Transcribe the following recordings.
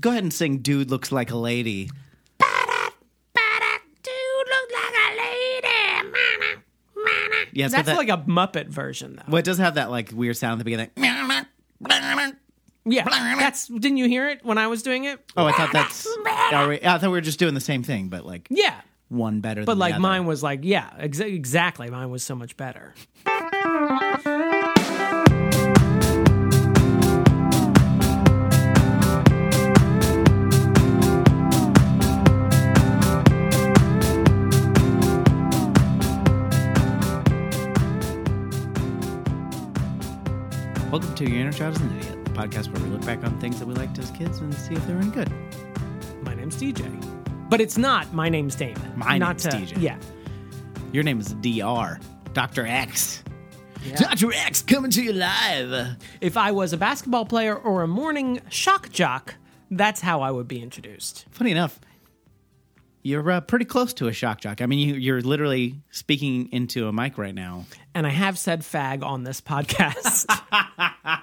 Go ahead and sing "Dude Looks Like a Lady." Dude look like a lady. Mana, mana. Yeah, That's that, like a Muppet version, though. well, it does have that like weird sound at the beginning. Yeah, that's. Didn't you hear it when I was doing it? Oh, I thought that's. I thought we were just doing the same thing, but like Yeah, one better. but than like the other. mine was like, yeah, exa- exactly. Mine was so much better. To Your Inner Child is an Idiot, the podcast where we look back on things that we liked as kids and see if they were any good. My name's DJ, but it's not. My name's Damon. My not name's to, DJ. Yeah, Your name is Dr. Doctor X. Yeah. Doctor X coming to you live. if I was a basketball player or a morning shock jock, that's how I would be introduced. Funny enough, you're uh, pretty close to a shock jock. I mean, you, you're literally speaking into a mic right now, And I have said fag on this podcast.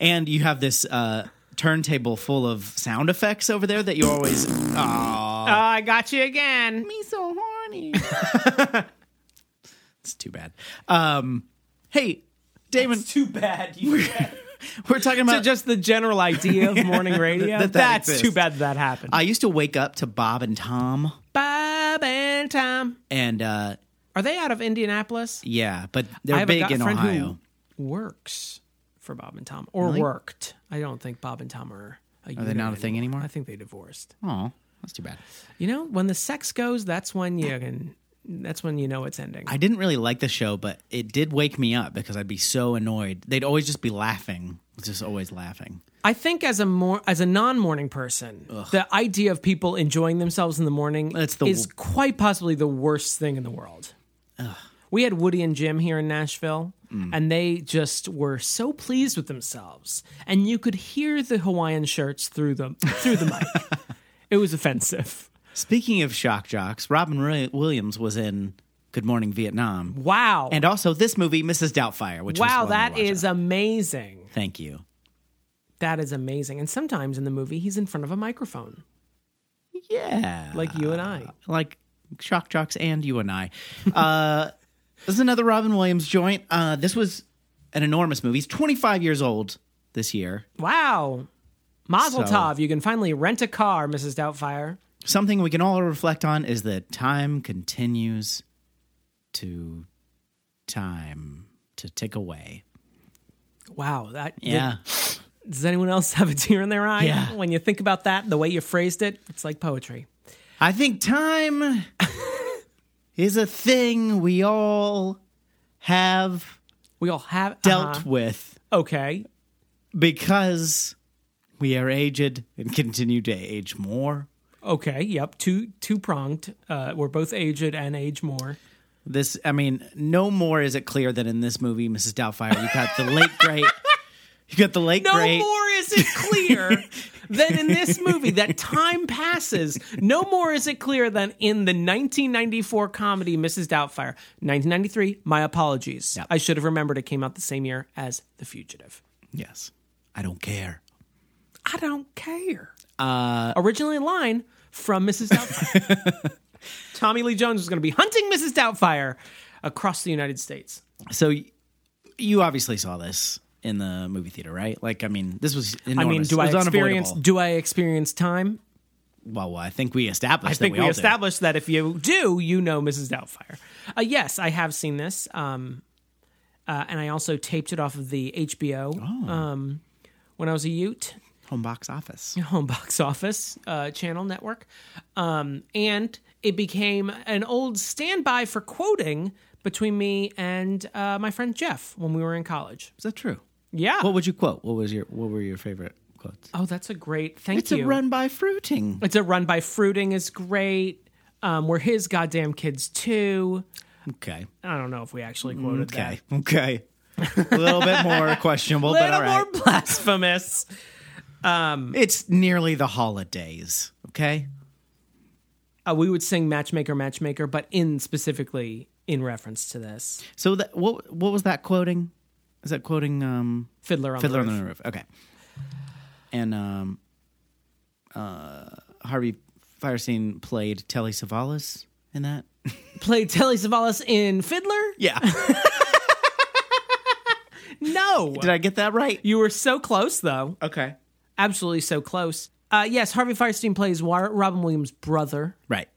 and you have this uh, turntable full of sound effects over there that you always. oh, I got you again. me so horny. it's too bad. Um, hey, Damon, Too bad you. we're talking so about. just the general idea of morning radio. That that that's exists. too bad that happened. I used to wake up to Bob and Tom, Bob and Tom. and uh, Are they out of Indianapolis? yeah, but they're big in Ohio. who works for Bob and Tom, or Really? worked. I don't think Bob and Tom are. A Are they not a thing anymore? I think they divorced. Oh, that's too bad. You know, when the sex goes, that's when you can. That's when you know it's ending. I didn't really like the show, but it did wake me up because I'd be so annoyed. They'd always just be laughing, just always laughing. I think as a more as a non morning person, the idea of people enjoying themselves in the morning That's the is quite possibly the worst thing in the world. We had Woody and Jim here in Nashville, Mm. and they just were so pleased with themselves, and you could hear the Hawaiian shirts through the through the mic. it was offensive. Speaking of shock jocks, Robin Williams was in Good Morning Vietnam, Wow! and also this movie, Mrs. Doubtfire. Which wow, that is to that watch. is amazing. Thank you. That is amazing. And sometimes in the movie, he's in front of a microphone, Yeah, like you and I. like shock jocks and you and I. Uh, this is another Robin Williams joint. Uh, this was an enormous movie. He's 25 years old this year. Wow. Mazel So- tov. You can finally rent a car, Mrs. Doubtfire. Something we can all reflect on is that time continues to time to tick away. Wow. That Yeah. Does anyone else have a tear in their eye Yeah. when you think about that? The way you phrased it, it's like poetry. I think time is a thing we all have We all have dealt uh-huh. with Okay. because we are aged and continue to age more. Okay. Yep. Two two pronged. Uh, we're both aged and age more. This, I mean, no more is it clear than in this movie, Mrs. Doubtfire. You got the late great. You got the late No great. No more is it clear than in this movie that time passes. No more is it clear than in the 1994 comedy Mrs. Doubtfire. 1993. My apologies. Yep. I should have remembered it came out the same year as The Fugitive. Yes, I don't care. I don't care. Uh, Originally in line from Mrs. Doubtfire. Tommy Lee Jones was going to be hunting Mrs. Doubtfire across the United States. So y- you obviously saw this in the movie theater, right? Like, I mean, this was. Enormous. I mean, do I experience? Do I experience time? Well, well, I think we established. I think that we, we, all did. established that if you do, you know Mrs. Doubtfire. Uh, yes, I have seen this, um, uh, and I also taped it off of the HBO Oh. um, when I was a Ute. Home box office. home box office uh, channel network. Um, and it became an old standby for quoting between me and uh, my friend Jeff when we were in college. Is that true? Yeah. What would you quote? What was your What were your favorite quotes? oh, that's a great. Thank it's you. a run by fruiting. It's a run by fruiting is great. Um, we're his goddamn kids too. Okay. I don't know if we actually quoted Okay. Okay. a little bit more questionable, that. but all Little more blasphemous. It's nearly the holidays. Okay. Uh, we would sing matchmaker, matchmaker, but in specifically in reference to this So that what what was that quoting? Is that quoting um fiddler on Fiddler the on Roof. the Roof? Okay. And um uh, Harvey Fierstein played Telly Savalas in that. Played Telly Savalas in Fiddler? Yeah. No. Did I get that right? You were so close, though. Okay. Absolutely so close. Uh, yes, Harvey Fierstein plays Robin Williams' brother. Right.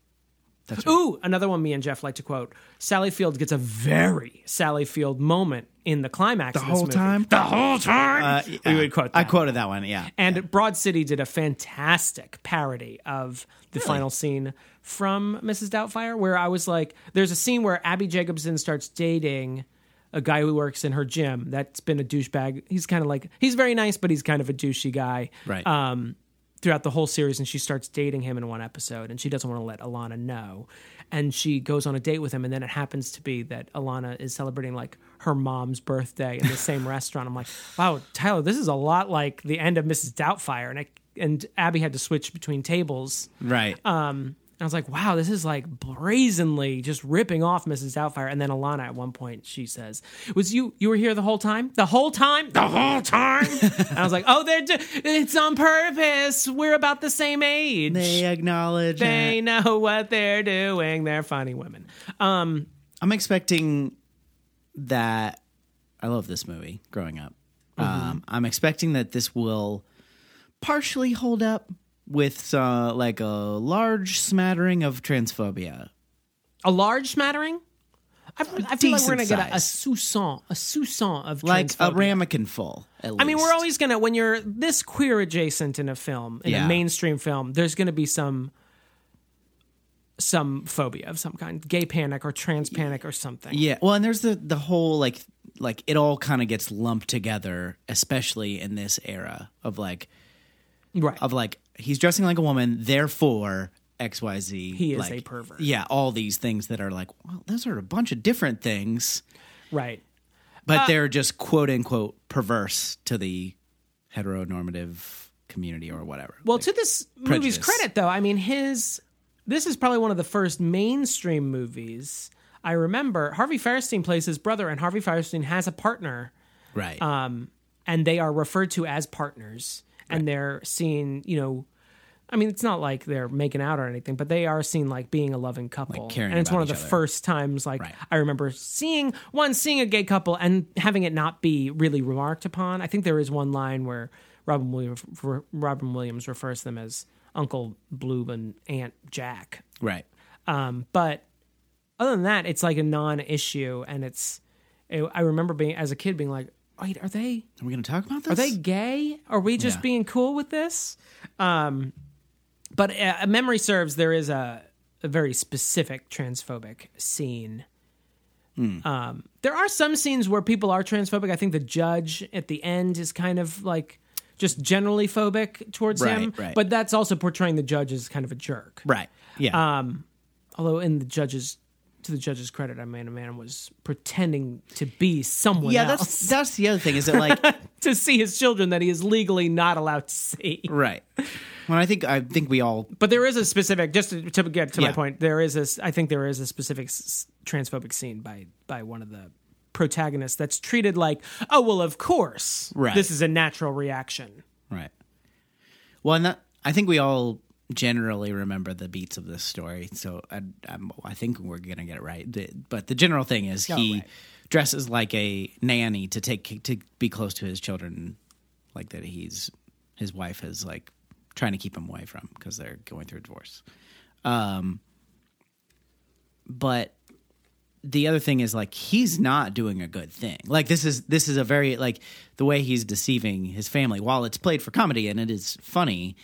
That's right. Ooh, another one me and Jeff like to quote. Sally Field gets a very Sally Field moment in the climax. The of this whole movie. time? The whole time. Uh, we would quote I that. quoted that one. Yeah. And Broad City did a fantastic parody of the final scene from Mrs. Doubtfire, where I was like, there's a scene where Abby Jacobson starts dating a guy who works in her gym that's been a douchebag. He's kind of like, he's very nice, but he's kind of a douchey guy. Right. Um, throughout the whole series, and she starts dating him in one episode, and she doesn't want to let Alana know. And she goes on a date with him, and then it happens to be that Alana is celebrating like her mom's birthday in the same restaurant. I'm like, wow, Tyler, this is a lot like the end of Mrs. Doubtfire, and I, and Abby had to switch between tables. right. Um, I was like, wow, this is like brazenly just ripping off Mrs. Doubtfire. And then Alana at one point she says, "Was you you were here the whole time? The whole time? The whole time?" and I was like, "Oh, they're do- it's on purpose. We're about the same age. they acknowledge. They it. know what they're doing. They're funny women." Um, I'm expecting that. I love this movie growing up. Um, I'm expecting that this will partially hold up with uh, like a large smattering of transphobia. a large smattering. I, I feel like we're gonna get a, a a sousson of Like a ramekin full. At least. I mean, we're always gonna when you're this queer adjacent in a film, in Yeah. a mainstream film, there's gonna be some some phobia of some kind, gay panic or trans panic or something. Yeah. Well, and there's the the whole like like it all kind of gets lumped together, especially in this era of like Right. of like he's dressing like a woman, therefore X Y Z. He is like, a pervert. Yeah, all these things that are like, well, those are a bunch of different things, right. but Uh, they're just quote unquote perverse to the heteronormative community or whatever. Well, Like, to this movie's credit, though, I mean, his this is probably one of the first mainstream movies I remember. Harvey Fierstein plays his brother, and Harvey Fierstein has a partner, right. um, and they are referred to as partners, and they're seen, you know. I mean, it's not like they're making out or anything, but they are seen like being a loving couple. caring and it's one of the other. first times, like Right. I remember seeing one seeing a gay couple and having it not be really remarked upon. I think there is one line where Robin Williams, Robin Williams refers to them as Uncle Blue and Aunt Jack. right. Um, but other than that, it's like a non-issue, and it's. It, I remember being as a kid being like, "Wait, are they Are we going to talk about this? are they gay? Are we just Yeah. being cool with this?" Um, but uh, memory serves, there is a, a very specific transphobic scene. Hmm. Um, there are some scenes where people are transphobic. I think the judge at the end is kind of like just generally phobic towards Right, him, right. but that's also portraying the judge as kind of a jerk. Right. Yeah. Um, although in the judge's to the judge's credit, I mean, a man was pretending to be someone yeah, else that's that's the other thing. Is it like to see his children that he is legally not allowed to see. right? Well, I think I think we all But there is a specific, just to, to get to my Yeah. point, there is a, I think there is a specific s- transphobic scene by by one of the protagonists that's treated like, oh well, of course, Right. this is a natural reaction. Right. Well, and that, I think we all generally remember the beats of this story, so I, I'm, I think we're gonna get it right. The- but the general thing is he right. dresses like a nanny to take to be close to his children, like that. He's his wife is like trying to keep him away from because they're going through a divorce. Um, but the other thing is like he's not doing a good thing. Like this is this is a very like the way he's deceiving his family. While it's played for comedy and it is funny,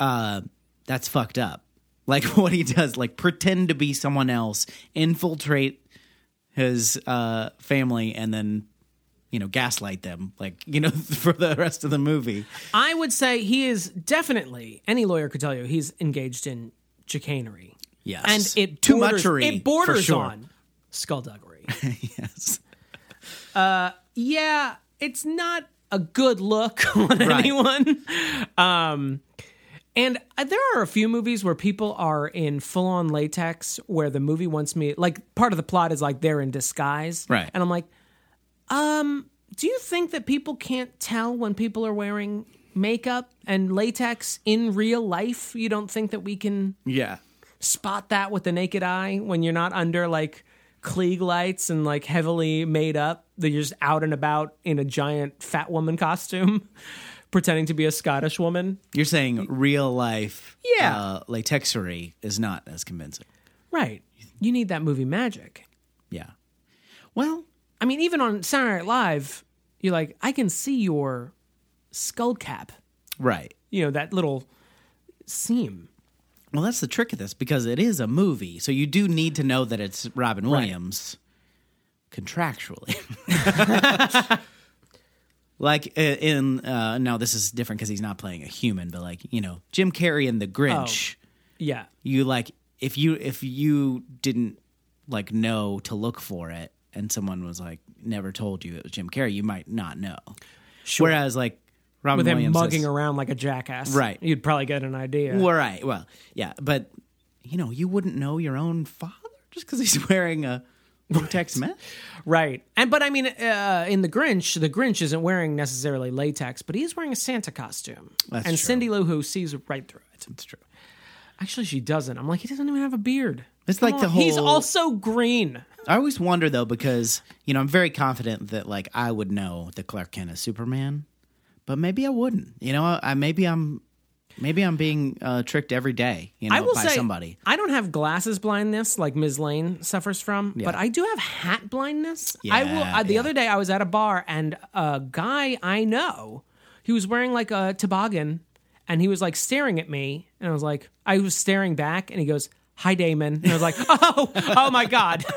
uh, that's fucked up. Like what he does, like pretend to be someone else, infiltrate his uh, family, and then you know gaslight them. Like you know for the rest of the movie. I would say he is definitely any lawyer could tell you he's engaged in chicanery. Yes, and it too borders, muchery. It borders sure. on skullduggery. yes, uh yeah, it's not a good look on Right. anyone. Um, and uh, there are a few movies where people are in full on latex, where the movie wants me like part of the plot is like they're in disguise, Right. And I'm like, um, do you think that people can't tell when people are wearing makeup and latex in real life. You don't think that we can Yeah. spot that with the naked eye when you're not under like Klieg lights and like heavily made up. That you're just out and about in a giant fat woman costume, pretending to be a Scottish woman. You're saying real life Yeah. uh, latexery is not as convincing. Right. You need that movie magic. Yeah. Well, I mean, even on Saturday Night Live, you're like, I can see your skull cap. right. You know that little seam. Well, that's the trick of this because it is a movie, so you do need to know that it's Robin Williams contractually. like uh, in uh, no, this is different because he's not playing a human, but like you know, Jim Carrey in The Grinch. Yeah. You like if you if you didn't like know to look for it, and someone was like never told you it was Jim Carrey, you might not know. Sure. Whereas like Robin With him Williams mugging around like a jackass. Right. You'd probably get an idea. Well, right. Well, yeah, but you know, you wouldn't know your own father just because he's wearing a latex vest. Right. And but I mean, uh, in the Grinch, the Grinch isn't wearing necessarily latex, but he's wearing a Santa costume. That's and true. Cindy Lou Who sees right through it. It's true. Actually, she doesn't. I'm like, he doesn't even have a beard. It's Come like the on. He's also green. I always wonder though because you know I'm very confident that like I would know that Clark Kent is Superman, but maybe I wouldn't. You know, I, I maybe I'm maybe I'm being uh, tricked every day. You know, I will by say, somebody. I don't have glasses blindness like Ms. Lane suffers from, but I do have hat blindness. I will. Uh, the yeah. other day, I was at a bar and a guy I know, he was wearing like a toboggan, and he was like staring at me, and I was like, I was staring back, and he goes, "Hi, Damon," and I was like, "Oh, oh my god."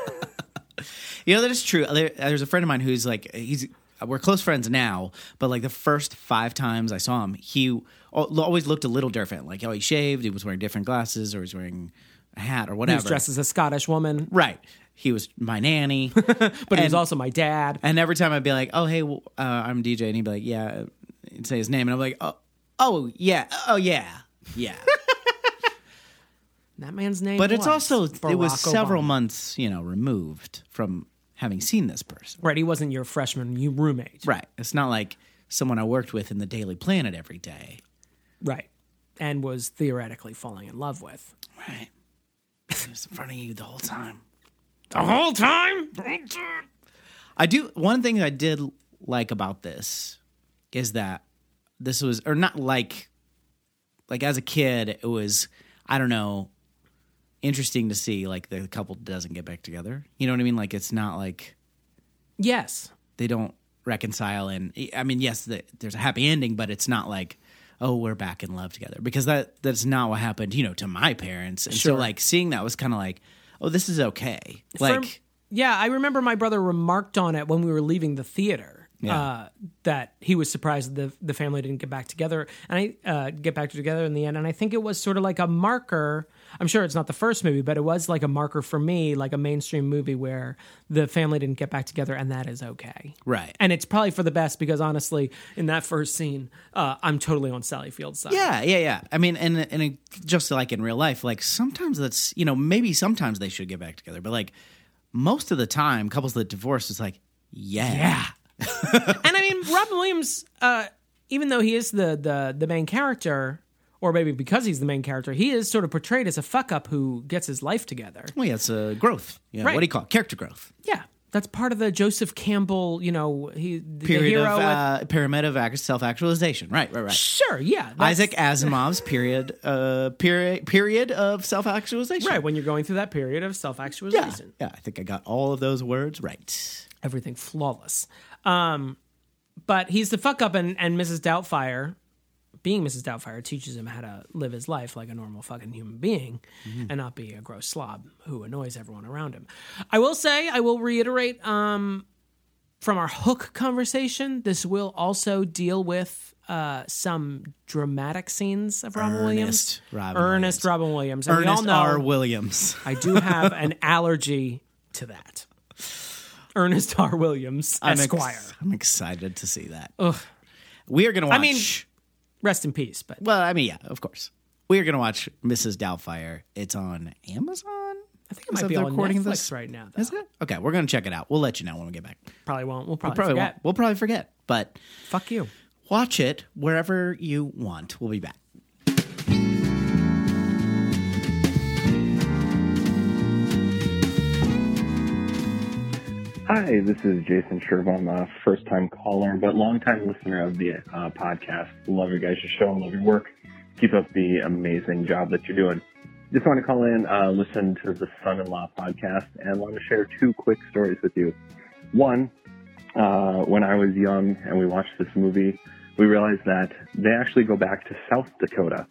You know that is true. There, there's a friend of mine who's like he's we're close friends now, but like the first five times I saw him, he always looked a little different. Like oh, he shaved, he was wearing different glasses, or he's wearing a hat or whatever. He was dressed as a Scottish woman, right. He was my nanny, but he was also my dad. and every time I'd be like, "Oh hey, well, uh, I'm DJ," and he'd be like, "Yeah," he'd say his name, and I'm like, "Oh, oh yeah, oh yeah, yeah." That man's name, But it's was also it was several Obama. months, you know, removed from having seen this person. Right, he wasn't your freshman roommate. Right. It's not like someone I worked with in the Daily Planet every day. Right. And was theoretically falling in love with. Right. He was in front of you the whole time. The whole time? I do one thing I did like about this is that this was or not like like as a kid it was I don't know interesting to see like the couple doesn't get back together. You know what I mean? Like it's not like Yes. they don't reconcile and I mean yes the, there's a happy ending but it's not like oh we're back in love together because that that's not what happened you know to my parents and Sure. so like seeing that was kind of like oh this is okay For- like yeah, I remember my brother remarked on it when we were leaving the theater. Yeah. Uh, that he was surprised the the family didn't get back together and I uh, get back together in the end and I think it was sort of like a marker. I'm sure it's not the first movie, but it was like a marker for me, like a mainstream movie where the family didn't get back together and that is okay. right And it's probably for the best because honestly, in that first scene, uh, I'm totally on Sally Field's side. yeah yeah yeah I mean and and it, just like in real life like sometimes that's you know maybe sometimes they should get back together but like most of the time couples that divorce is like yeah Yeah. and I mean, Robin Williams, uh, even though he is the, the the main character, or maybe because he's the main character, he is sort of portrayed as a fuck up who gets his life together. well yeah it's a growth yeah Right. what do you call it character growth Yeah, that's part of the Joseph Campbell, you know, he the period of with- uh, pyramid of self-actualization right right right sure, yeah, Isaac Asimov's period, uh, period, period of self-actualization. Right when you're going through that period of self actualization. Yeah, yeah. I think I got all of those words right. everything flawless. Um, but he's the fuck up, and and Mrs. Doubtfire, being Mrs. Doubtfire, teaches him how to live his life like a normal fucking human being, and not be a gross slob who annoys everyone around him. I will say, I will reiterate, um, from our hook conversation, this will also deal with uh, some dramatic scenes of Robin Williams. Ernest Robin Ernest Williams. Robin Williams. And Ernest know R. Williams. I do have an allergy to that. Ernest R. Williams, I'm ex- Esquire. I'm excited to see that. We are going to watch. mean- Rest in peace. But well, I mean, yeah, of course. We are going to watch Mrs. Doubtfire. It's on Amazon. I think it might be on Netflix right now. Though. Is it? Okay, we're going to check it out. We'll let you know when we get back. Probably won't. We'll probably, Probably forget. won't. We'll probably forget. But Fuck you. Watch it wherever you want. We'll be back. Hi, this is Jason Sherv. I'm a first time caller, but long time listener of the uh, podcast. Love your guys' show and love your work. Keep up the amazing job that you're doing. Just want to call in, uh, listen to the Son in Law podcast, and want to share two quick stories with you. One, uh, when I was young and we watched this movie, we realized that they actually go back to South Dakota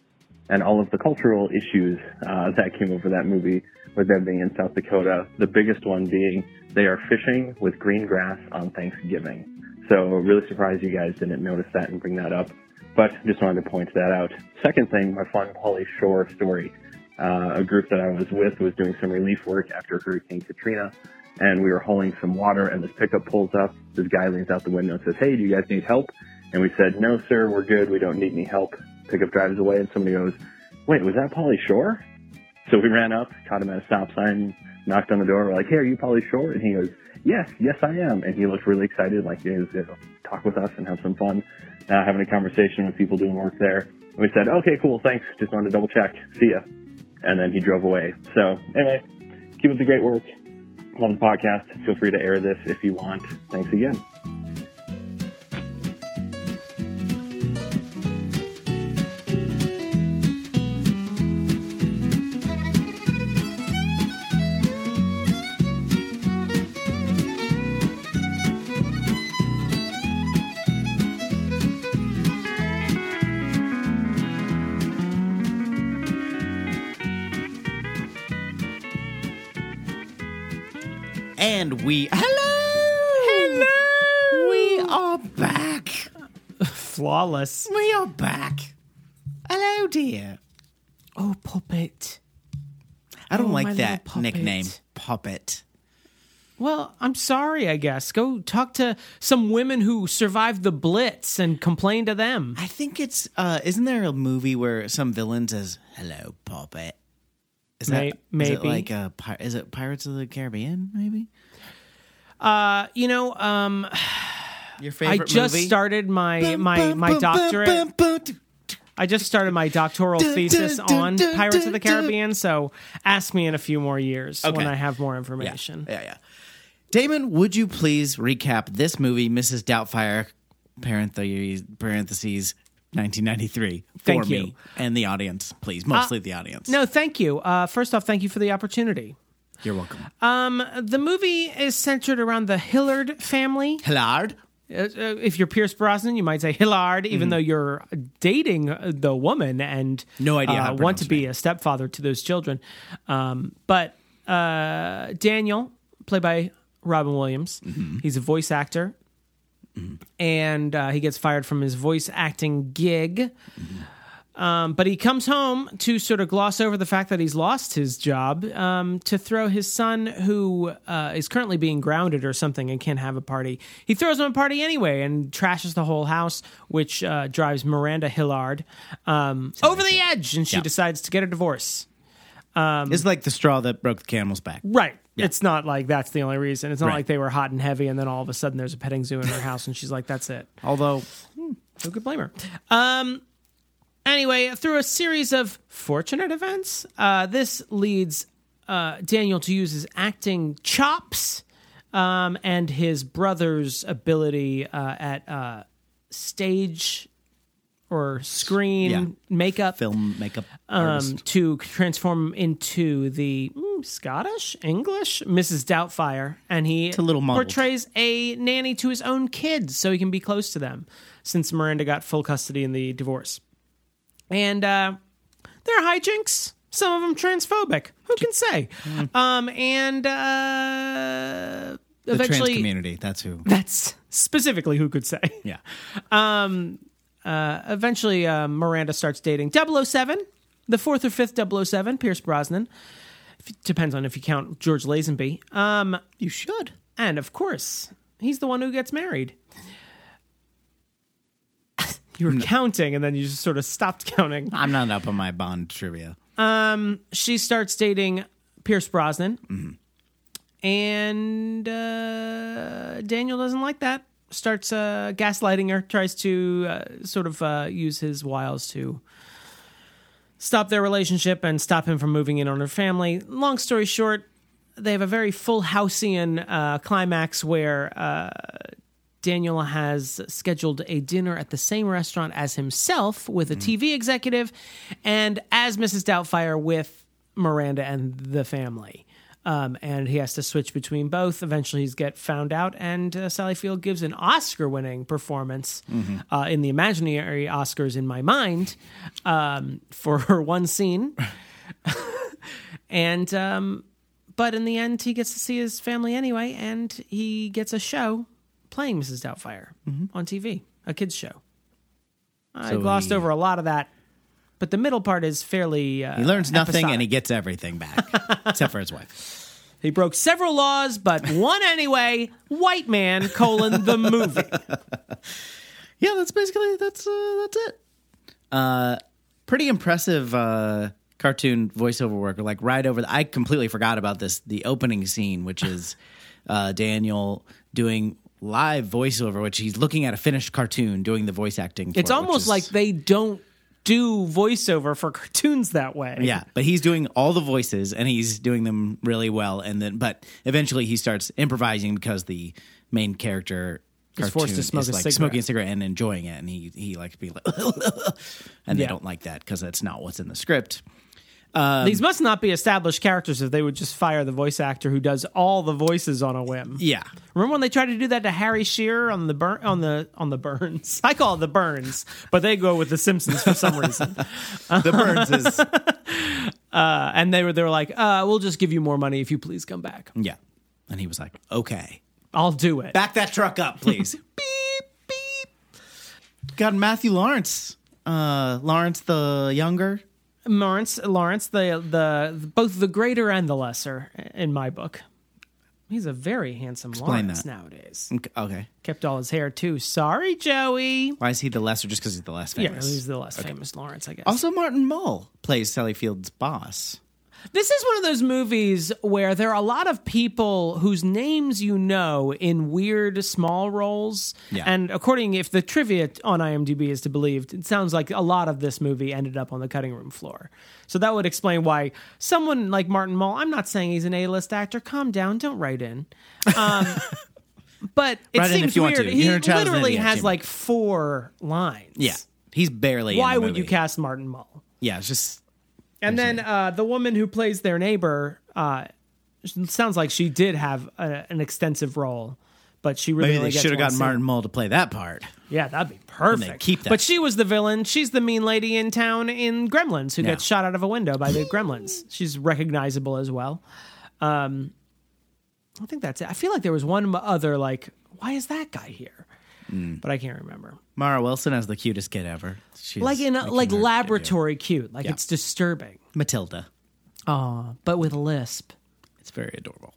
and all of the cultural issues uh, that came over that movie with them being in South Dakota. The biggest one being they are fishing with green grass on Thanksgiving. So really surprised you guys didn't notice that and bring that up. But just wanted to point that out. Second thing, my fun Pauly Shore story. Uh, a group that I was with was doing some relief work after Hurricane Katrina, and we were hauling some water, and this pickup pulls up. This guy leans out the window and says, "Hey, do you guys need help?" And we said, "No, sir, we're good. We don't need any help." Pickup drives away, and somebody goes, "Wait, was that Pauly Shore?" So we ran up, caught him at a stop sign, knocked on the door. We're like, "Hey, are you Pauly Shore?" And he goes, "Yes, yes, I am." And he looked really excited, like he was going to talk with us and have some fun, uh, having a conversation with people doing work there. And we said, "Okay, cool, thanks. Just wanted to double check. See ya." And then he drove away. So anyway, keep up the great work. Love the podcast. Feel free to air this if you want. Thanks again. Flawless. We are back. Hello, dear. Oh, puppet. I don't Oh, my like that little puppet. nickname, puppet. Well, I'm sorry, I guess. Go talk to some women who survived the Blitz and complain to them. I think it's. uh Isn't there a movie where some villain says "Hello, puppet"? Is that is it maybe. like a pi- is it Pirates of the Caribbean? Maybe Uh, you know, um, your I just movie? started my my my doctorate. I just started my doctoral thesis on Pirates of the. Caribbean, so ask me in a few more years when I have more information. yeah, yeah. Damon, would you please recap this movie, Mrs. Doubtfire, parentheses, parentheses 1993, for Thank me you. Uh, and the audience, please. Mostly the audience. No, thank you. Uh, first off, thank you for the opportunity. You're welcome. Um, the movie is centered around the Hillard family. Hillard. Uh, uh, if you're Pierce Brosnan, you might say Hillard, even though you're dating uh, the woman and Mm-hmm. No idea uh, want to be a stepfather to those children. Um, but uh, Daniel, played by Robin Williams, Mm-hmm. he's a voice actor, and uh, he gets fired from his voice acting gig. Um, but he comes home to sort of gloss over the fact that he's lost his job um, to throw his son, who uh, is currently being grounded or something and can't have a party. He throws him a party anyway and trashes the whole house, which uh, drives Miranda Hillard um, over the edge, and she Yeah. decides to get a divorce. it's like the straw that broke the camel's back. Right. It's not like that's the only reason. It's not Right. like they were hot and heavy, and then all of a sudden there's a petting zoo in her house, and she's like, "That's it." Although, Who could blame her? Um. Anyway, through a series of fortunate events, uh, this leads uh, Daniel to use his acting chops um, and his brother's ability uh, at uh, stage or screen Yeah. makeup film makeup um, to transform into the mm, Scottish English Mrs. Doubtfire, and he portrays a nanny to his own kids so he can be close to them, since Miranda got full custody in the divorce. And uh, they're hijinks. Some of them transphobic. Who can say? Um, and uh, the trans eventually, community. That's who. that's specifically who could say. Yeah. Uh, eventually, uh, Miranda starts dating 007, the fourth or fifth 007, Pierce Brosnan. If, depends on if you count George Lazenby. Um, You should. and of course, he's the one who gets married. You were counting, and then you just sort of stopped counting. I'm not up on my Bond trivia. Um, She starts dating Pierce Brosnan, and uh, Daniel doesn't like that. starts uh, gaslighting her, tries to uh, sort of uh, use his wiles to stop their relationship and stop him from moving in on her family. Long story short, they have a very full Houseian uh, climax where uh, Daniel has scheduled a dinner at the same restaurant as himself with a TV executive and as Mrs. Doubtfire with Miranda and the family. Um, and he has to switch between both. Eventually, he's get found out, and uh, Sally Field gives an Oscar-winning performance uh, in the imaginary Oscars in my mind um, for her one scene. and um, but in the end, he gets to see his family anyway, and he gets a show playing Mrs. Doubtfire on TV, a kids show. I So glossed he- over a lot of that, but the middle part is fairly. Uh, He learns nothing and he gets everything back, except for his wife. He broke several laws, but one anyway. White man colon the movie. Yeah, that's basically that's uh, that's it. Uh, pretty impressive uh, cartoon voiceover work. Like right over, the, I completely forgot about this. The opening scene, which is uh, Daniel doing live voiceover, which he's looking at a finished cartoon doing the voice acting. For It's it, almost is- like they don't do voiceover for cartoons that way. Yeah, but he's doing all the voices and he's doing them really well. And then, but eventually he starts improvising because the main character Is forced to cartoon smoke is a like cigarette. smoking a cigarette and enjoying it, and he he likes to be like, and they Yeah. don't like that because that's not what's in the script. These must not be established characters if they would just fire the voice actor who does all the voices on a whim. Yeah, Remember when they tried to do that to Harry Shearer on the burn on the on the Burns? I call it the Burns, but they go with the Simpsons for some reason. the Burns is Uh, and they were they were like, uh, "We'll just give you more money if you please come back. yeah, and he was like, okay, I'll do it." back that truck up, please. beep beep. Got Matthew Lawrence, uh, Lawrence the younger. Lawrence, Lawrence, the the both the greater and the lesser in my book. He's a very handsome Explain Lawrence that. nowadays. Okay, Kept all his hair too. Sorry, Joey. why is he the lesser? Just because he's the less famous? Yeah, he's the less famous Lawrence, I guess. Also, Martin Mull plays Sally Field's boss. This is one of those movies where there are a lot of people whose names you know in weird small roles. Yeah. And according if the trivia on IMDb is to believed, it sounds like a lot of this movie ended up on the cutting room floor. So that would explain why someone like Martin Mull, I'm not saying he's an A-list actor, calm down, don't write in. Um, but it in seems if you want weird. He literally has Gmail. like four lines. Yeah, he's barely. in Why would you cast Martin Mull? Yeah, it's just And then uh, the woman who plays their neighbor uh, sounds like she did have a, an extensive role, but she really maybe only they gets should have one gotten scene. Martin Mull to play that part. Yeah, that'd be perfect. keep that. But she was the villain. She's the mean lady in town in Gremlins who gets shot out of a window by the Gremlins. She's recognizable as well. Um, I think that's it. I feel like there was one other like, why is that guy here? Mm. But I can't remember. Mara Wilson has the cutest kid ever. She's Like in a, like laboratory cute. Like Yeah. it's disturbing. Matilda. Aw, but with a lisp. It's very adorable.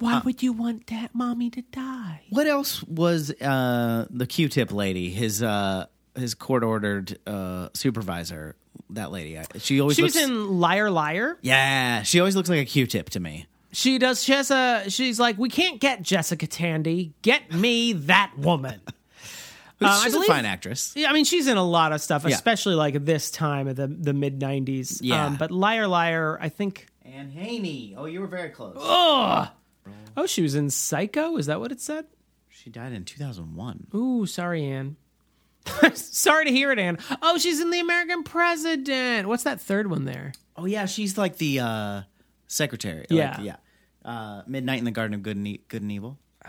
Why would you want that mommy to die? What else was uh, the Q-tip lady? His uh, his court ordered uh, supervisor. That lady. I- She always She was looks. in Liar Liar. yeah, she always looks like a Q-tip to me. She does. She has a. She's like, we can't get Jessica Tandy. Get me that woman. Uh, I She's believe- a fine actress. Yeah, I mean, she's in a lot of stuff, Yeah. especially like this time of the the mid '90s. Yeah. Um, but Liar Liar, I think. Anne Haney. Oh, you were very close. Oh, she was in Psycho. Is that what it said? She died in 2001. Ooh, sorry, Anne. sorry to hear it, Anne. Oh, she's in The American President. What's that third one there? Oh yeah, she's like the uh, secretary. Yeah. like, yeah. Uh, Midnight in the Garden of Good and, e- Good and Evil.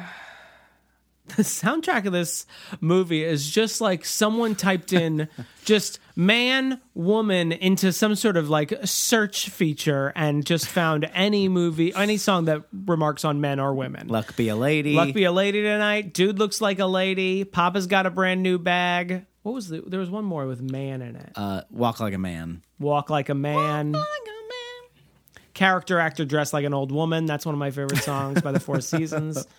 the soundtrack of this movie is just like someone typed in just man woman into some sort of like search feature and just found any movie any song that remarks on men or women Luck be a lady. luck be a lady tonight dude looks like a lady papa's got a brand new bag what was the there was one more with man in it uh, Walk like a man. walk like a man character actor dressed like an old woman that's one of my favorite songs by the four seasons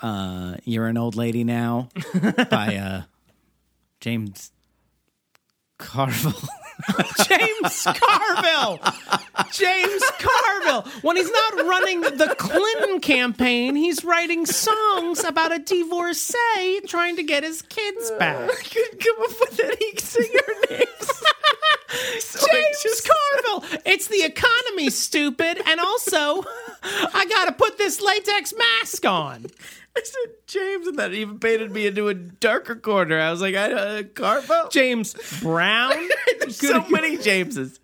Uh, You're an old lady now by uh, James Carville. James Carville. James Carville. When he's not running the Clinton campaign, he's writing songs about a divorcee trying to get his kids back. I couldn't come up with any singer names. James Carville. It's the economy, stupid. And also, I gotta put this latex mask on. I said James, and that even painted me into a darker corner. I was like, I uh, Carvo. James Brown. There's so many Jameses.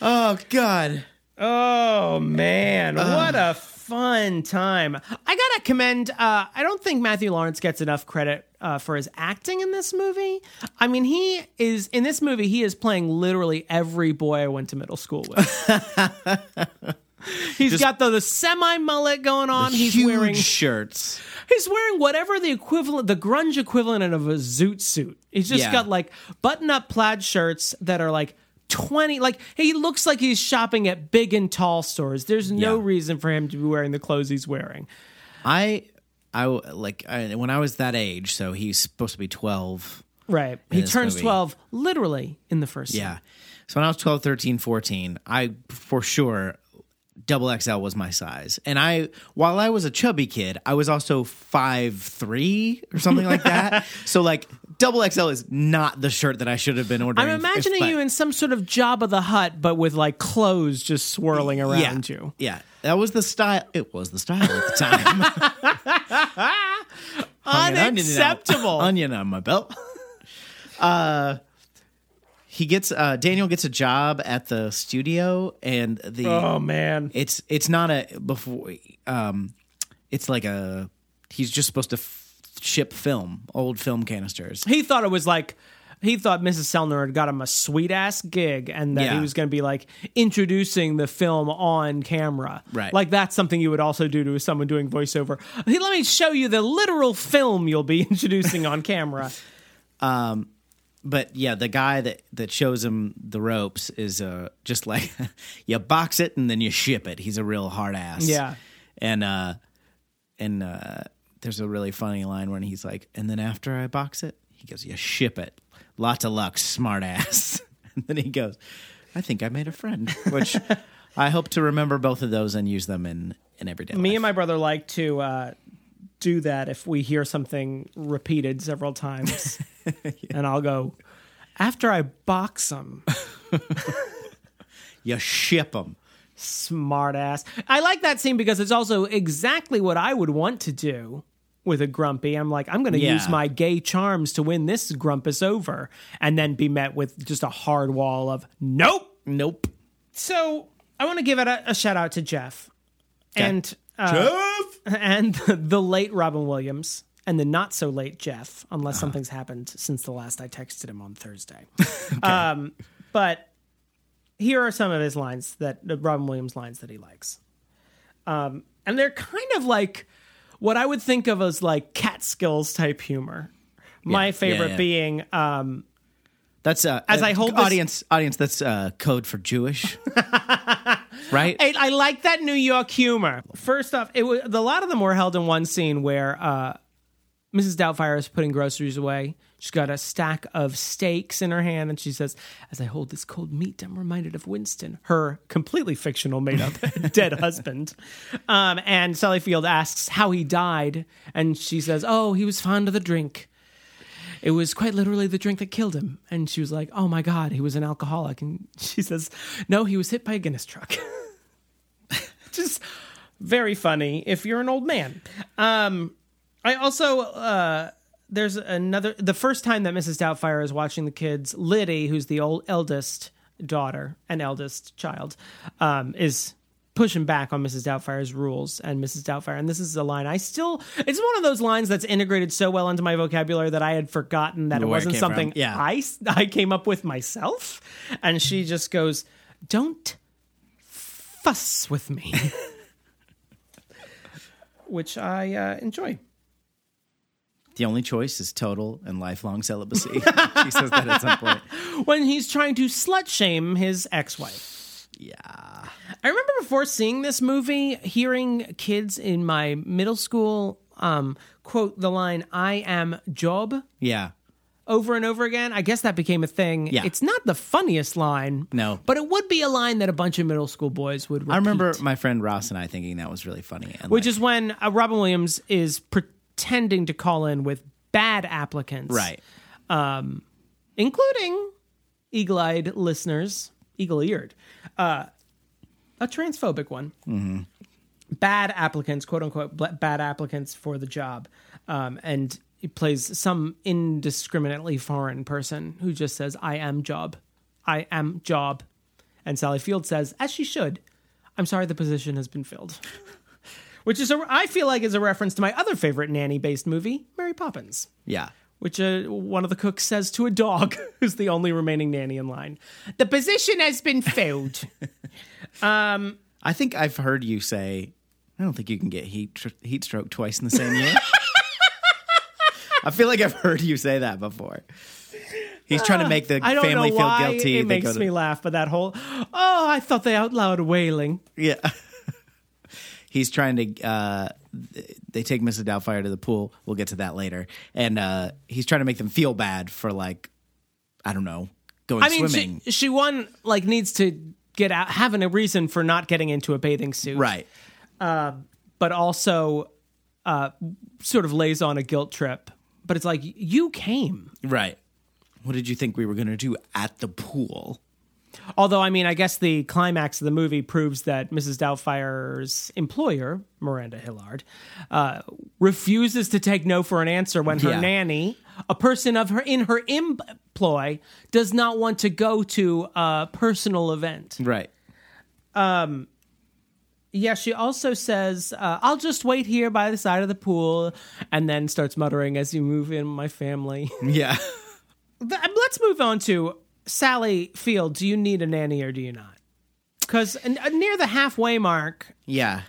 Oh God. Oh man, what a fun time! I gotta commend. Uh, I don't think Matthew Lawrence gets enough credit uh, for his acting in this movie. I mean, he is in this movie. He is playing literally every boy I went to middle school with. He's got the, the semi mullet going on. He's wearing shirts. He's wearing whatever the equivalent, the grunge equivalent of a zoot suit. He's just Yeah. got like button up plaid shirts that are like 20, like he looks like he's shopping at big and tall stores. There's no Yeah. reason for him to be wearing the clothes he's wearing. i i like I, when I was that age. So he's supposed to be twelve. Right. He turns movie. 12 literally in the first Yeah. scene. So when I was 12, 13, 14, I for sure double XL was my size. And I while I was a chubby kid, I was also five three or something like that. so like double XL is not the shirt that I should have been ordering. I'm imagining if- you in some sort of Jabba the Hutt, but with like clothes just swirling around yeah, you. Yeah. That was the style. It was the style at the time. Hung onion on- Unacceptable. Onion on my belt. uh, he gets uh, Daniel gets a job at the studio, and the Oh man. it's it's not a before um it's like a he's just supposed to f- ship film old film canisters he thought it was like he thought Mrs. Sellner had got him a sweet ass gig and that he was going to be like introducing the film on camera. Right. Like that's something you would also do to someone doing voiceover. Hey, let me show you the literal film you'll be introducing on camera. but yeah the guy that that shows him the ropes is uh just like you box it and then you ship it he's a real hard ass Yeah. and uh and uh there's a really funny line when he's like and then after i box it? He goes you ship it. Lots of luck smart ass. And then he goes i think i made a friend which i hope to remember both of those and use them in in everyday Me life. and my brother like to uh, do that if we hear something repeated several times. And I'll go, after I box them, you ship them smart ass. I like that scene because it's also exactly what I would want to do with a grumpy. I'm like, I'm going to Yeah. use my gay charms to win this grumpus over and then be met with just a hard wall of nope. nope So I want to give it a, a shout out to Jeff and uh, and the late Robin Williams and the not so late Jeff, unless something's happened since the last I texted him on Thursday. um, but here are some of his lines that the Robin Williams lines that he likes, um, and they're kind of like what I would think of as like Catskills type humor. My yeah, favorite yeah. being um, That's uh, As uh, I hold this- audience audience. That's uh, code for Jewish, right? I, I like that New York humor. First off, it was, a lot of them were held in one scene where uh, Mrs. Doubtfire is putting groceries away. She's got a stack of steaks in her hand, and she says, "As I hold this cold meat, I'm reminded of Winston, her completely fictional, made-up dead husband." Um, and Sally Field asks how he died, and she says, "Oh, he was fond of the drink." It was quite literally the drink that killed him. And she was like, Oh my God, he was an alcoholic. And she says, No, he was hit by a Guinness truck. Just very funny if you're an old man. Um, I also, uh, there's another, the first time that Mrs. Doubtfire is watching the kids, Liddy, who's the old eldest daughter and eldest child, um, is pushing back on Mrs. Doubtfire's rules and Mrs. Doubtfire. And this is a line I still, it's one of those lines that's integrated so well into my vocabulary that I had forgotten that it Where it wasn't came something from. Yeah. I, I came up with myself. And she just goes, Don't fuss with me. Which I uh, enjoy. The only choice is total and lifelong celibacy. she says that at some point. When he's trying to slut shame his ex wife. Yeah. I remember before seeing this movie, hearing kids in my middle school um, quote the line, I am Job. Yeah. over and over again. I guess that became a thing. Yeah. It's not the funniest line. No. But it would be a line that a bunch of middle school boys would repeat. I remember my friend Ross and I thinking that was really funny. And Which like- is when uh, Robin Williams is pretending to call in with bad applicants. right. Um, including eagle-eyed listeners, eagle-eared, uh, a transphobic one. Mm-hmm. Bad applicants, quote unquote, bad applicants for the job, um, and he plays some indiscriminately foreign person who just says, "I am job, I am job," and Sally Field says, as she should, "I'm sorry, the position has been filled." Which is, a, I feel like, is a reference to my other favorite nanny-based movie, Mary Poppins Yeah. which uh, one of the cooks says to a dog who's the only remaining nanny in line. The position has been filled. I think I've heard you say, I don't think you can get heat tr- heat stroke twice in the same year. I feel like I've heard you say that before. He's trying to make the I don't family know feel why guilty. it They makes to- me laugh, but that whole oh, I thought they out loud wailing. Yeah. He's trying to. Uh, they take Mrs. Doubtfire to the pool. We'll get to that later. And uh, he's trying to make them feel bad for like, I don't know, going I mean, swimming. she, she one like needs to get out, having a reason for not getting into a bathing suit, right. But also, uh, sort of lays on a guilt trip. But it's like you came. Right. What did you think we were going to do at the pool? Although, I mean, I guess the climax of the movie proves that Mrs. Doubtfire's employer, Miranda Hillard, uh, refuses to take no for an answer when her Yeah. nanny, a person of her in her employ, does not want to go to a personal event. Right. Um. Yeah, she also says, uh, "I'll just wait here by the side of the pool," and then starts muttering, "As you move in, my family." Yeah. Let's move on to Sally Field. Do you need a nanny or do you not? Because near the halfway mark, yeah.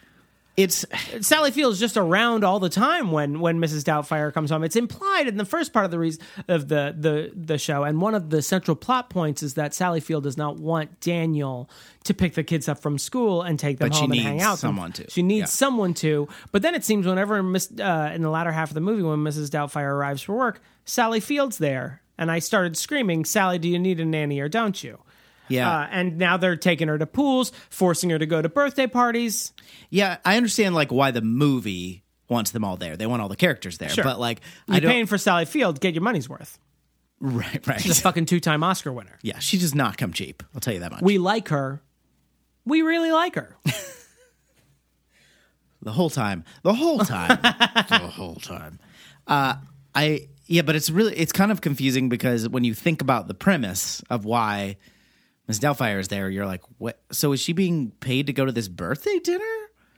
It's Sally Field is just around all the time when when Mrs. Doubtfire comes home. It's implied in the first part of the reason of the the the show, and one of the central plot points is that Sally Field does not want Daniel to pick the kids up from school and take them But home and hang out. someone to. She needs Yeah. someone to. But then it seems whenever Miss uh, in the latter half of the movie, when Mrs. Doubtfire arrives for work, Sally Field's there, and I started screaming, "Sally, do you need a nanny or don't you?" yeah. Uh, and now they're taking her to pools, forcing her to go to birthday parties. yeah, I understand like why the movie wants them all there. They want all the characters there. Sure. But like You're don't paying for Sally Field, get your money's worth. Right, right. She's a fucking two-time Oscar winner. yeah, she does not come cheap. I'll tell you that much. We like her. We really like her. the whole time. The whole time. the whole time. Uh I yeah, but it's really it's kind of confusing because when you think about the premise of why Miss Doubtfire is there, you're like, what so is she being paid to go to this birthday dinner?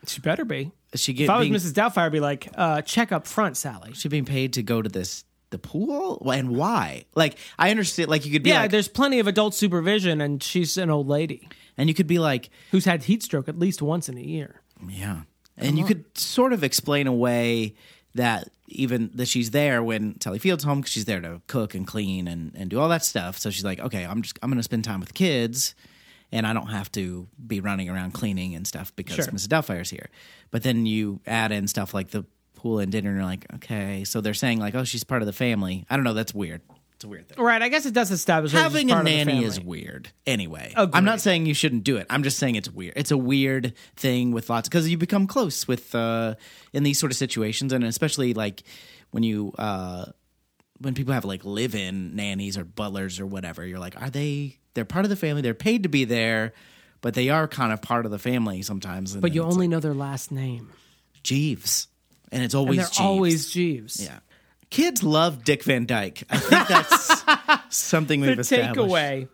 She better be. Is she get, If I was being, Mrs. Doubtfire, I'd be like, uh, check up front, Sally. she being paid to go to this the pool? And why? Like I understand like you could be Yeah, like there's plenty of adult supervision, and she's an old lady and you could be like, who's had heat stroke at least once in a year. Yeah. And you could sort of explain away that even that she's there when Telly Field's home because she's there to cook and clean and, and do all that stuff. So she's like, okay, I'm just I'm gonna spend time with the kids and I don't have to be running around cleaning and stuff because Sure. Mrs. Doubtfire's here. But then you add in stuff like the pool and dinner and you're like, okay. So they're saying like, oh, she's part of the family. I don't know, that's weird. It's a weird thing. Right, I guess it does establish her as Having a part of the nanny is weird. Anyway, Agreed. I'm not saying you shouldn't do it. I'm just saying it's weird. It's a weird thing with lots because you become close with uh, in these sort of situations, and especially like when you uh, when people have like live-in nannies or butlers or whatever. You're like, are they? They're part of the family. They're paid to be there, but they are kind of part of the family sometimes. And But you then it's only know their last name. Jeeves, and it's And always they're Jeeves. always Jeeves. yeah. Kids love Dick Van Dyke. I think that's something we've the established. takeaway.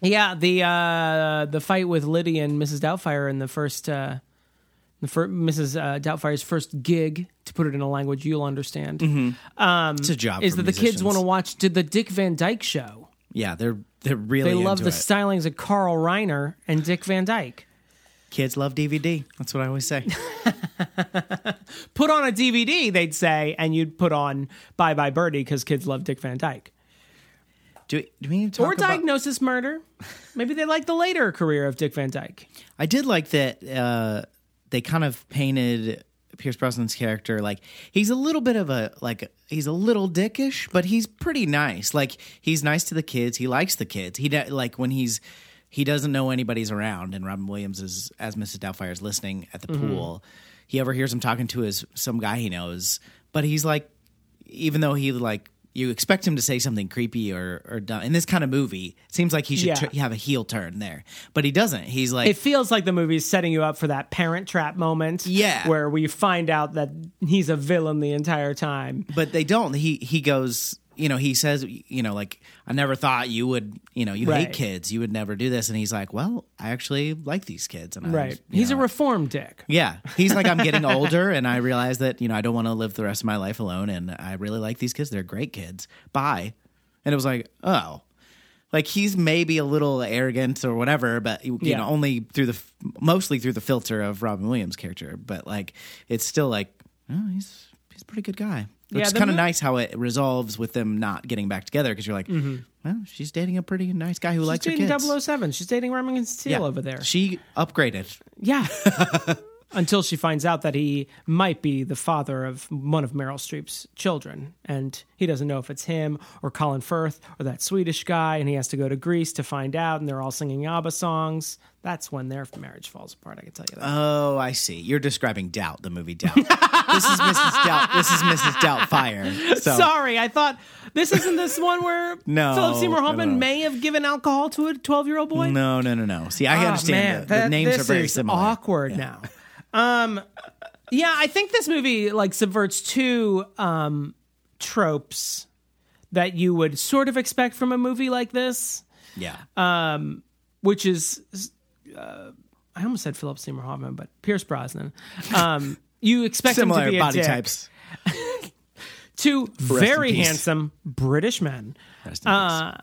Yeah, the uh, the fight with Lydia and Mrs. Doubtfire in the first uh, the first Mrs. Uh, Doubtfire's first gig, to put it in a language you'll understand, It's a job. is that the kids want to watch to the Dick Van Dyke show. Yeah, they're they're really They love the it. stylings of Carl Reiner and Dick Van Dyke. Kids love DVD. That's what I always say. Put on a DVD, they'd say, and you'd put on Bye Bye Birdie because kids love Dick Van Dyke. do, do we need to talk Or about? Diagnosis Murder. Maybe they like the later career of Dick Van Dyke. I did like that uh, they kind of painted Pierce Brosnan's character, like he's a little bit of a like he's a little dickish, but he's pretty nice. Like he's nice to the kids. He likes the kids. He like when he's he doesn't know anybody's around, and Robin Williams is as Mrs. Doubtfire is listening at the mm-hmm. pool. He overhears him talking to his some guy he knows, but he's like, even though he like. You expect him to say something creepy or or dumb. in this kind of movie. It seems like he should Yeah. tr- have a heel turn there, but he doesn't. He's like It feels like the movie's setting you up for that parent trap moment. Yeah. Where we find out that he's a villain the entire time. but they don't. He he goes, you know, he says, you know, like I never thought you would, you know, you hate kids, you would never do this, and he's like, well, I actually like these kids, and I, Right. He's know, a reform dick. yeah. He's like, I'm getting older, and I realize that you know I don't want to live the rest of my life alone, and I really like these kids. They're great kids. Bye. And it was like, oh. Like he's maybe a little arrogant or whatever, but you Yeah. know, only through the mostly through the filter of Robin Williams' character. But like, it's still like, oh, he's he's a pretty good guy. Yeah, It's kind of nice how it resolves with them not getting back together because you're like, mm-hmm. well, she's dating a pretty nice guy who She's likes her She's dating kids. 007. She's dating Remington Steele over there. She upgraded. Yeah. Until she finds out that he might be the father of one of Meryl Streep's children. And he doesn't know if it's him or Colin Firth or that Swedish guy. And he has to go to Greece to find out. And they're all singing ABBA songs. That's when their marriage falls apart, I can tell you that. Oh, I see. You're describing Doubt, the movie Doubt. this is Mrs. Doubt. This is Mrs. Doubtfire. So Sorry, I thought this isn't this one where No, Philip Seymour Hoffman no. may have given alcohol to a 12 year old boy. no, no, no, no. See, I Oh, understand. man, the, the names are very similar. Awkward now. Um, yeah, I think this movie like subverts two um tropes that you would sort of expect from a movie like this, Yeah. Um, which is uh, I almost said Philip Seymour Hoffman, but Pierce Brosnan. Um, you expect him similar to be body types. Two very handsome British men. Rest in Uh,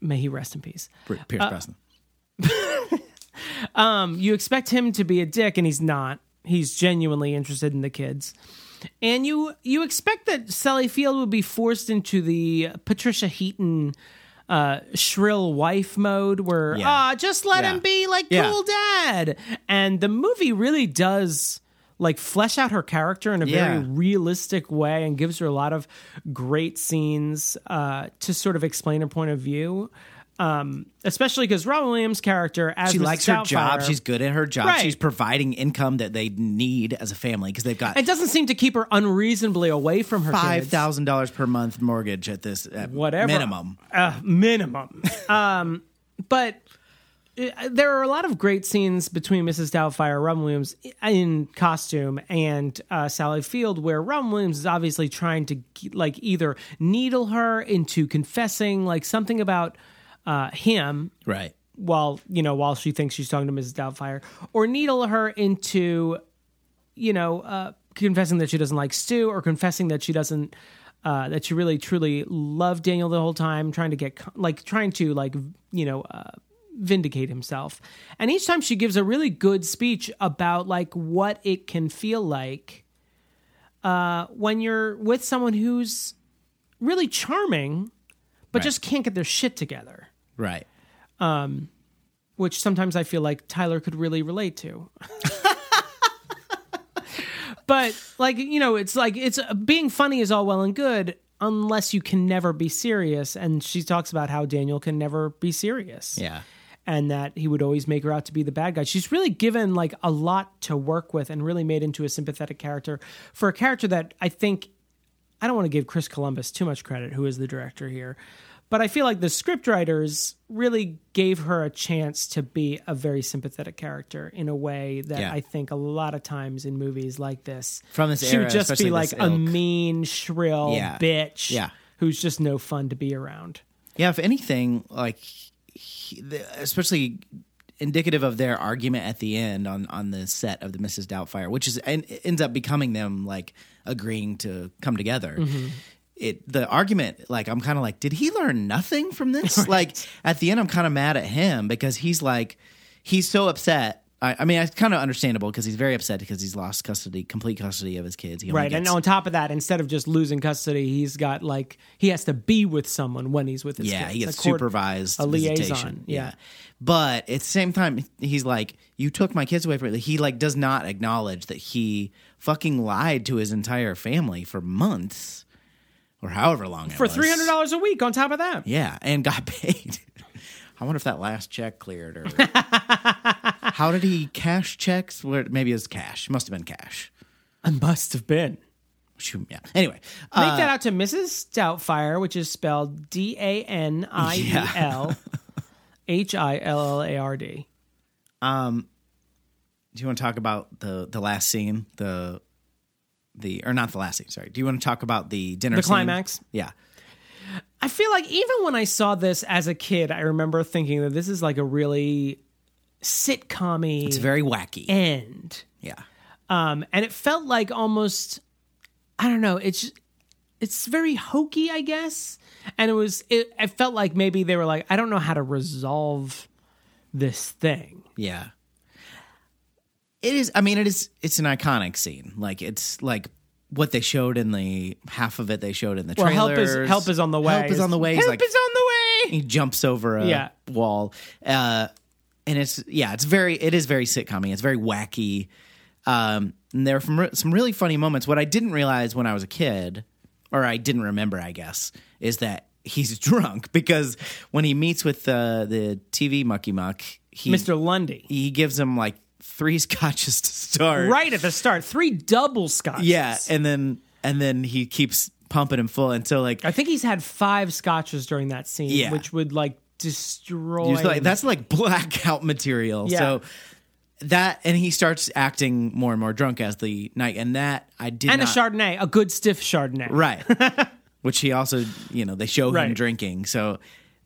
May he rest in peace. peace. Pierce Brosnan. you expect him to be a dick and he's not he's genuinely interested in the kids and you you expect that Sally Field would be forced into the Patricia Heaton uh, shrill wife mode where Yeah. ah just let Yeah. him be like Yeah. cool dad and the movie really does like flesh out her character in a very realistic way and gives her a lot of great scenes uh, to sort of explain her point of view um, especially because Robin Williams' character as She Mrs. likes her job. She's good at her job. Right. She's providing income that they need as a family because they've got It doesn't seem to keep her unreasonably away from her five thousand dollars per month mortgage at this at Whatever. minimum. uh, minimum. um, but uh, there are a lot of great scenes between Mrs. Doubtfire, Robin Williams in costume, and uh, Sally Field, where Robin Williams is obviously trying to like either needle her into confessing like something about uh, him Right. while you know while she thinks she's talking to Mrs. Doubtfire, or needle her into, you know, uh, confessing that she doesn't like Stu, or confessing that she doesn't, uh, that she really truly loved Daniel the whole time, trying to get like trying to like you know. Uh, vindicate himself and each time she gives a really good speech about like what it can feel like uh when you're with someone who's really charming but Right. just can't get their shit together Right. Um, which sometimes I feel like Tyler could really relate to. but like you know, it's like it's being funny is all well and good unless you can never be serious. And she talks about how Daniel can never be serious. Yeah. And that he would always make her out to be the bad guy. She's really given like a lot to work with and really made into a sympathetic character for a character that I think I don't want to give Chris Columbus too much credit, who is the director here, but I feel like the scriptwriters really gave her a chance to be a very sympathetic character in a way that Yeah. I think a lot of times in movies like this, From this she era, would just be like a ilk. mean, shrill Yeah. bitch, Yeah. who's just no fun to be around. Yeah, if anything, like, he, especially indicative of their argument at the end on on the set of the Mrs. Doubtfire, which is and ends up becoming them like agreeing to come together. Mm-hmm. It the argument, like, I'm kind of like, did he learn nothing from this? Like, at the end, I'm kind of mad at him because he's like, he's so upset I, I mean, it's kind of understandable because he's very upset because he's lost custody, complete custody of his kids. Right, and on top of that, instead of just losing custody, he's got like he has to be with someone when he's with his yeah, kids. he gets A court- supervised a visitation. liaison, yeah. but at the same time, he's like, "You took my kids away from me." He like does not acknowledge that he fucking lied to his entire family for months or however long it for three hundred dollars a week. On top of that, Yeah, and got paid. I wonder if that last check cleared or how did he cash checks? Where maybe it was cash. Must have been cash. It must have been. Shoot, Yeah. Anyway, Make uh, that out to Mrs. Doubtfire, which is spelled D A N I E L H I L L A R D. Um, do you want to talk about the the last scene? The the or not the last scene. Sorry. Do you want to talk about the dinner? The scene? climax? Yeah. I feel like even when I saw this as a kid, I remember thinking that this is like a really sitcom It's very wacky. end. yeah. Um, and it felt like almost I don't know, it's it's very hokey, I guess. And it was it, it felt like maybe they were like, I don't know how to resolve this thing. Yeah. It is I mean it is it's an iconic scene. Like it's like what they showed in the half of it they showed in the Well, trailers. help is help is on the way. Help is on the way. Help like- is on the way. he jumps over a Yeah. wall. Uh, and it's yeah, it's very it is very sitcom It's very wacky. Um, and there are some, some really funny moments. What I didn't realize when I was a kid, or I didn't remember, I guess, is that he's drunk because when he meets with uh, the TV mucky muck, he Mr. Lundy. he gives him like three scotches to start. Right at the start, three double scotches. Yeah, and then and then he keeps pumping him full, until like I think he's had five scotches during that scene, Yeah. which would like destroy. He was like, that's like blackout material. Yeah. So that and he starts acting more and more drunk as the night and that I did and a not, Chardonnay, a good stiff Chardonnay. right, which he also you know they show him Right. drinking. So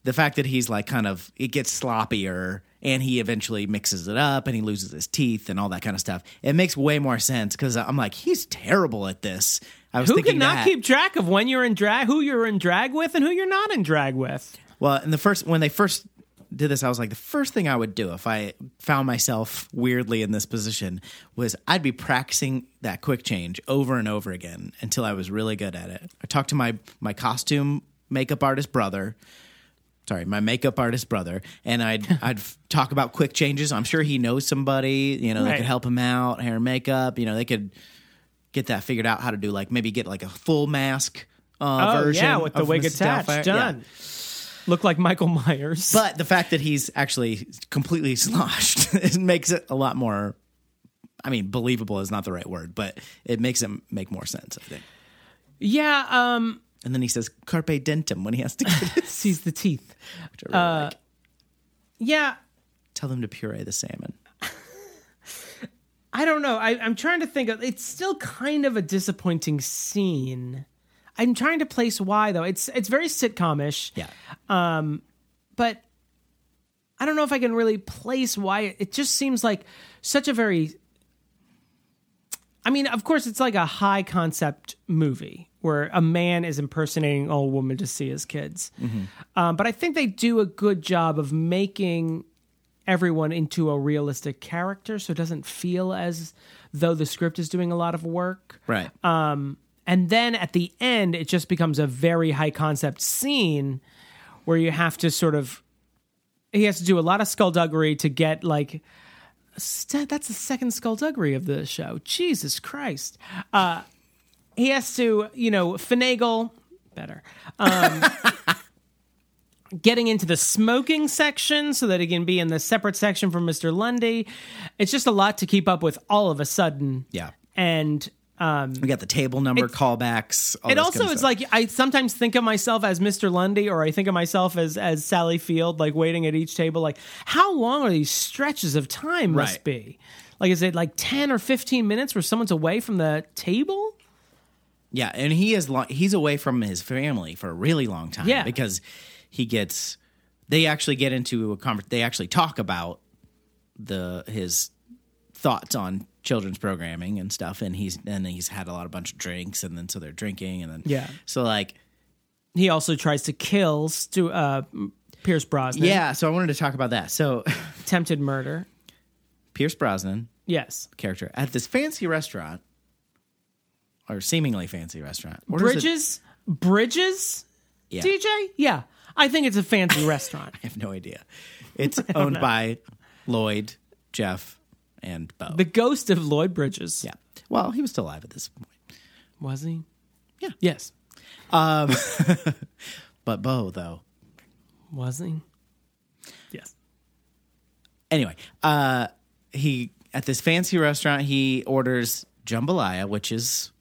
the fact that he's like kind of it gets sloppier and he eventually mixes it up and he loses his teeth and all that kind of stuff. It makes way more sense because I'm like he's terrible at this. I was Who thinking cannot that. keep track of when you're in drag, who you're in drag with, and who you're not in drag with? Well, in the first when they first did this, I was like, the first thing I would do if I found myself weirdly in this position was I'd be practicing that quick change over and over again until I was really good at it. I talked to my my costume makeup artist brother. Sorry, my makeup artist brother, and I'd I'd talk about quick changes. I'm sure he knows somebody, you know, that could help him out, hair and makeup. You know, they could get that figured out how to do like maybe get like a full mask uh, Oh version. yeah, with the wig attached, Doubtfire. Yeah. done. Look like Michael Myers. But the fact that he's actually completely sloshed it makes it a lot more. I mean, believable is not the right word, but it makes it make more sense. I think. yeah, um, And then he says "carpe dentum" when he has to sees the teeth. which I really like. Yeah, Tell them to puree the salmon. I don't know. I, I'm trying to think of. It's still kind of a disappointing scene. I'm trying to place why though. It's it's very sitcomish. Yeah, Um, but I don't know if I can really place why it just seems like such a very I mean, of course it's like a high concept movie where a man is impersonating an old woman to see his kids. Um, but I think they do a good job of making everyone into a realistic character so it doesn't feel as though the script is doing a lot of work. right. And then at the end, it just becomes a very high concept scene where you have to sort of. He has to do a lot of skullduggery to get like. st- That's the second skullduggery of the show. Jesus Christ. Uh, he has to, you know, finagle. Better. Um, getting into the smoking section so that he can be in the separate section from Mr. Lundy. It's just a lot to keep up with all of a sudden. Yeah. And we got the table number It- callbacks. all it also kind of is like I sometimes think of myself as Mr. Lundy, or I think of myself as as Sally Field, like waiting at each table. Like, how long are these stretches of time must Right. be? Like, is it like ten or fifteen minutes where someone's away from the table? Yeah, and he is lo- he's away from his family for a really long time. Yeah. because he gets they actually get into a conver- They actually talk about the his thoughts on children's programming and stuff, and he's and he's had a lot of bunch of drinks, and then so they're drinking, and then Yeah. so like He also tries to kill Stu, uh, Pierce Brosnan. yeah. So I wanted to talk about that. So attempted murder. Pierce Brosnan Yes. character at this fancy restaurant, or seemingly fancy restaurant. Bridges? Bridges? Yeah. DJ? Yeah. I think it's a fancy restaurant. I have no idea. It's owned by Lloyd, Jeff, and Bo. The ghost of Lloyd Bridges. yeah. Well, he was still alive at this point. Was he? Yeah. Yes. But Bo, though. Was he? Yes. Anyway, uh, he at this fancy restaurant he orders jambalaya, which is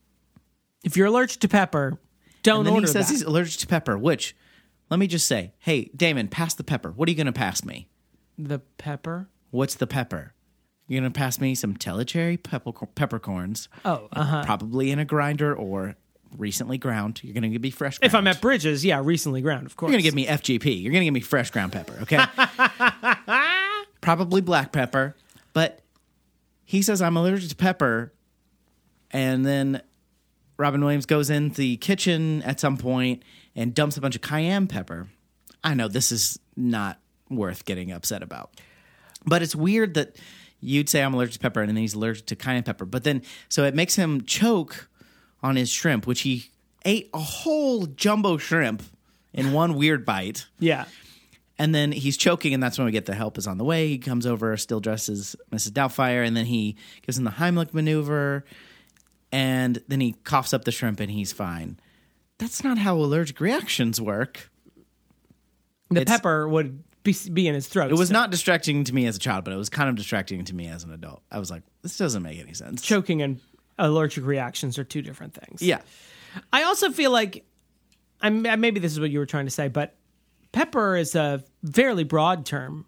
If you're allergic to pepper, don't and then order he says that. he's allergic to pepper. Which, let me just say, hey Damon, pass the pepper. What are you going to pass me? the pepper. What's the pepper? You're going to pass me some Tellicherry pepper peppercorns, Oh, uh huh. probably in a grinder or recently ground. You're going to give me fresh. If I'm at Bridges, yeah, recently ground, of course. You're gonna give me FGP. You're gonna give me fresh ground pepper, okay? Probably black pepper, but he says I'm allergic to pepper, and then Robin Williams goes in the kitchen at some point and dumps a bunch of cayenne pepper. I know this is not worth getting upset about, but it's weird that you'd say I'm allergic to pepper and then he's allergic to cayenne pepper. But then, so it makes him choke on his shrimp, which he ate a whole jumbo shrimp in one weird bite. Yeah. And then he's choking, and that's when we get the help is on the way. He comes over, still dresses Mrs. Doubtfire, and then he gives him the Heimlich maneuver, and then he coughs up the shrimp, and he's fine. That's not how allergic reactions work. The It's- pepper would be, be in his throat. It was not distracting to me as a child, but it was kind of distracting to me as an adult. I was like, this doesn't make any sense. choking and allergic reactions are two different things. yeah. I also feel like I'm maybe this is what you were trying to say, but pepper is a fairly broad term.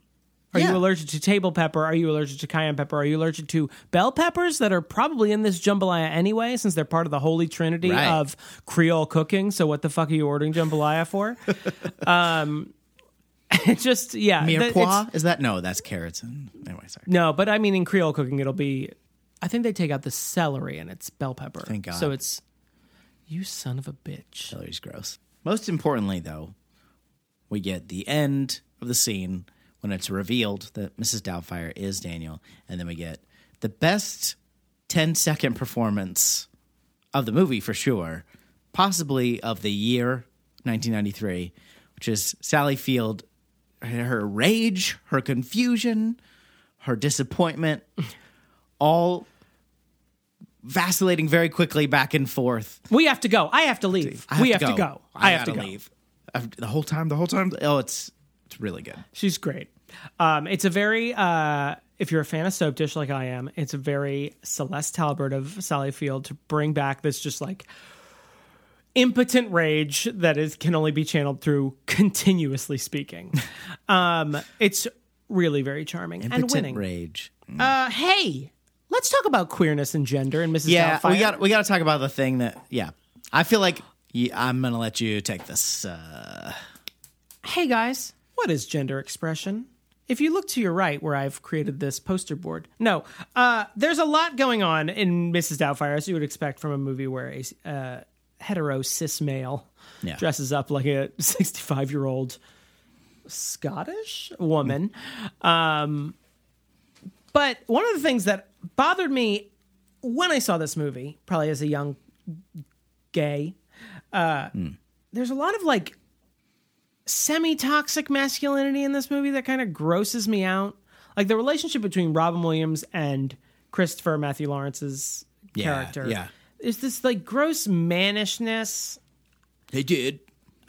Are Yeah. you allergic to table pepper? Are you allergic to cayenne pepper? Are you allergic to bell peppers that are probably in this jambalaya anyway, since they're part of the holy trinity Right. of Creole cooking? So what the fuck are you ordering jambalaya for? um, just yeah, Mirepoix? Is that? No, that's carrots. And, anyway, sorry. no, but I mean in Creole cooking, it'll be. I think they take out the celery and it's bell pepper. Thank God. So it's you son of a bitch. Celery's gross. Most importantly, though, we get the end of the scene when it's revealed that Mrs. Doubtfire is Daniel, and then we get the best 10 second performance of the movie for sure, possibly of the year 1993, which is Sally Field, her rage, her confusion, her disappointment, all vacillating very quickly back and forth. We have to go. I have to leave. I we have to go. I, have to go. leave. I've- the whole time. The whole time. Oh, it's it's really good. She's great. Um, it's a very, uh, if you're a fan of Soapdish like I am, it's a very Celeste Talbert of Sally Field to bring back this just like impotent rage that is can only be channeled through continuously speaking. um, it's really very charming and winning. rage. Uh, hey, let's talk about queerness and gender and Mrs. Yeah, Doubtfire. we got we got to talk about the thing that. Yeah, I feel like yeah, I'm gonna let you take this. Uh, Hey guys, what is gender expression? If you look to your right, where I've created this poster board, no, uh, there's a lot going on in Mrs. Doubtfire, as you would expect from a movie where a uh, hetero cis male Yeah. dresses up like a 65 year old Scottish woman. Um, but one of the things that bothered me when I saw this movie, probably as a young gay, uh, there's a lot of like semi toxic masculinity in this movie that kind of grosses me out. Like the relationship between Robin Williams and Christopher Matthew Lawrence's Yeah, character. yeah. Is this like gross mannishness they did.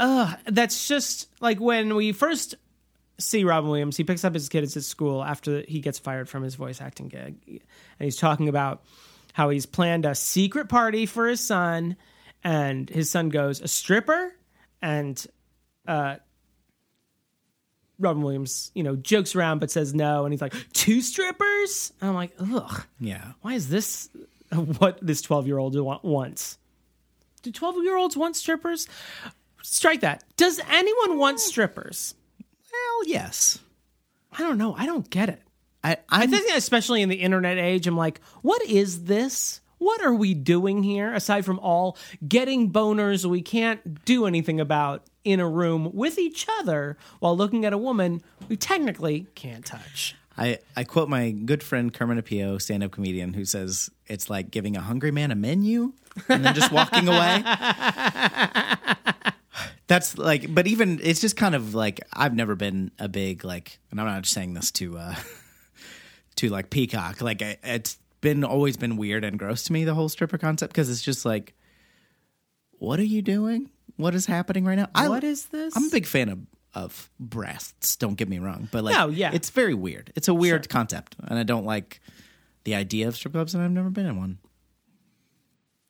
Ugh, that's just like when we first see Robin Williams, he picks up his kids at school after he gets fired from his voice acting gig. And he's talking about how he's planned a secret party for his son. And his son goes, A stripper? And uh, Robin Williams, you know, jokes around but says no. And he's like, Two strippers? And I'm like, Ugh, Yeah. why is this what this 12 year old wants? Do 12 year olds want strippers? Strike that. Does anyone want strippers? Well, yes. I don't know. I don't get it. I I I'm, think, especially in the internet age, I'm like, what is this? What are we doing here aside from all getting boners we can't do anything about in a room with each other while looking at a woman we technically can't touch? I, I quote my good friend Kermit Apio, stand up comedian, who says it's like giving a hungry man a menu and then just walking away. That's like, but even it's just kind of like I've never been a big like, and I'm not just saying this to uh to like Peacock. Like I, it's been always been weird and gross to me the whole stripper concept because it's just like, what are you doing? What is happening right now? I, What is this? I'm a big fan of of breasts. Don't get me wrong, but like, No, yeah. it's very weird. It's a weird concept, and I don't like the idea of strip clubs, and I've never been in one.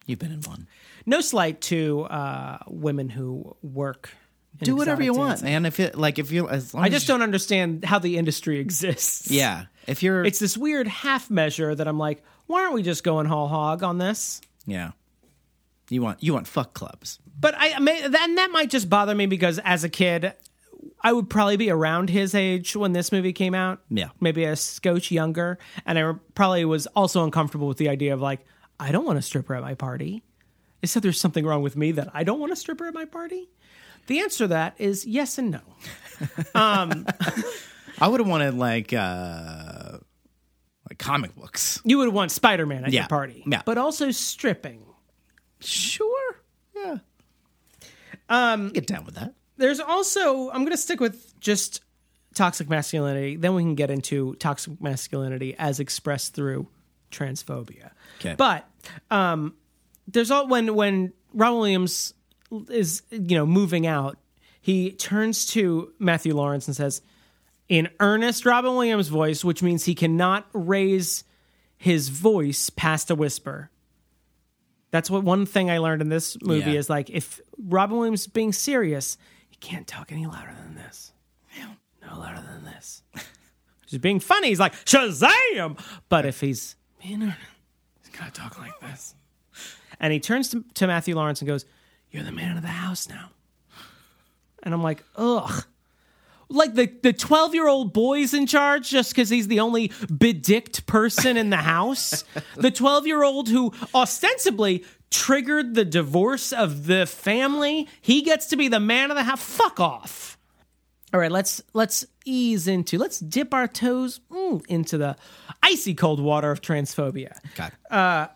You've been in one. no slight to uh, women who work. in Do whatever you exotic want, dancing. man. If it like if you as long I just don't understand how the industry exists. Yeah, if you're It's this weird half measure that I'm like, why aren't we just going whole hog on this? yeah, you want you want fuck clubs. But I may, and that might just bother me because as a kid, I would probably be around his age when this movie came out. Yeah. maybe a scotch younger, and I probably was also uncomfortable with the idea of like, I don't want a stripper at my party. Except there's something wrong with me that I don't want a stripper at my party. The answer to that is yes and no. I would have wanted like uh like comic books. You would want Spider Man at Yeah. your party, Yeah. but also stripping. Sure. Yeah. Um, get down with that. There's also I'm going to stick with just toxic masculinity. Then we can get into toxic masculinity as expressed through transphobia. Okay. But um, there's all when when Ron Williams is you know moving out, he turns to Matthew Lawrence and says, in earnest Robin Williams voice, which means he cannot raise his voice past a whisper. That's what one thing I learned in this movie Yeah. is like if Robin Williams is being serious, he can't talk any louder than this. No louder than this. If he's being funny, he's like Shazam. But if he's being earnest, he's gotta talk like this. And he turns to, to Matthew Lawrence and goes, "You're the man of the house now." And I'm like, ugh. Like the the 12 year old boy's in charge just because he's the only bedicked person in the house. the 12 year old who ostensibly triggered the divorce of the family. He gets to be the man of the house. Fuck off. All right, let's let's ease into let's dip our toes mm, into the icy cold water of transphobia. God.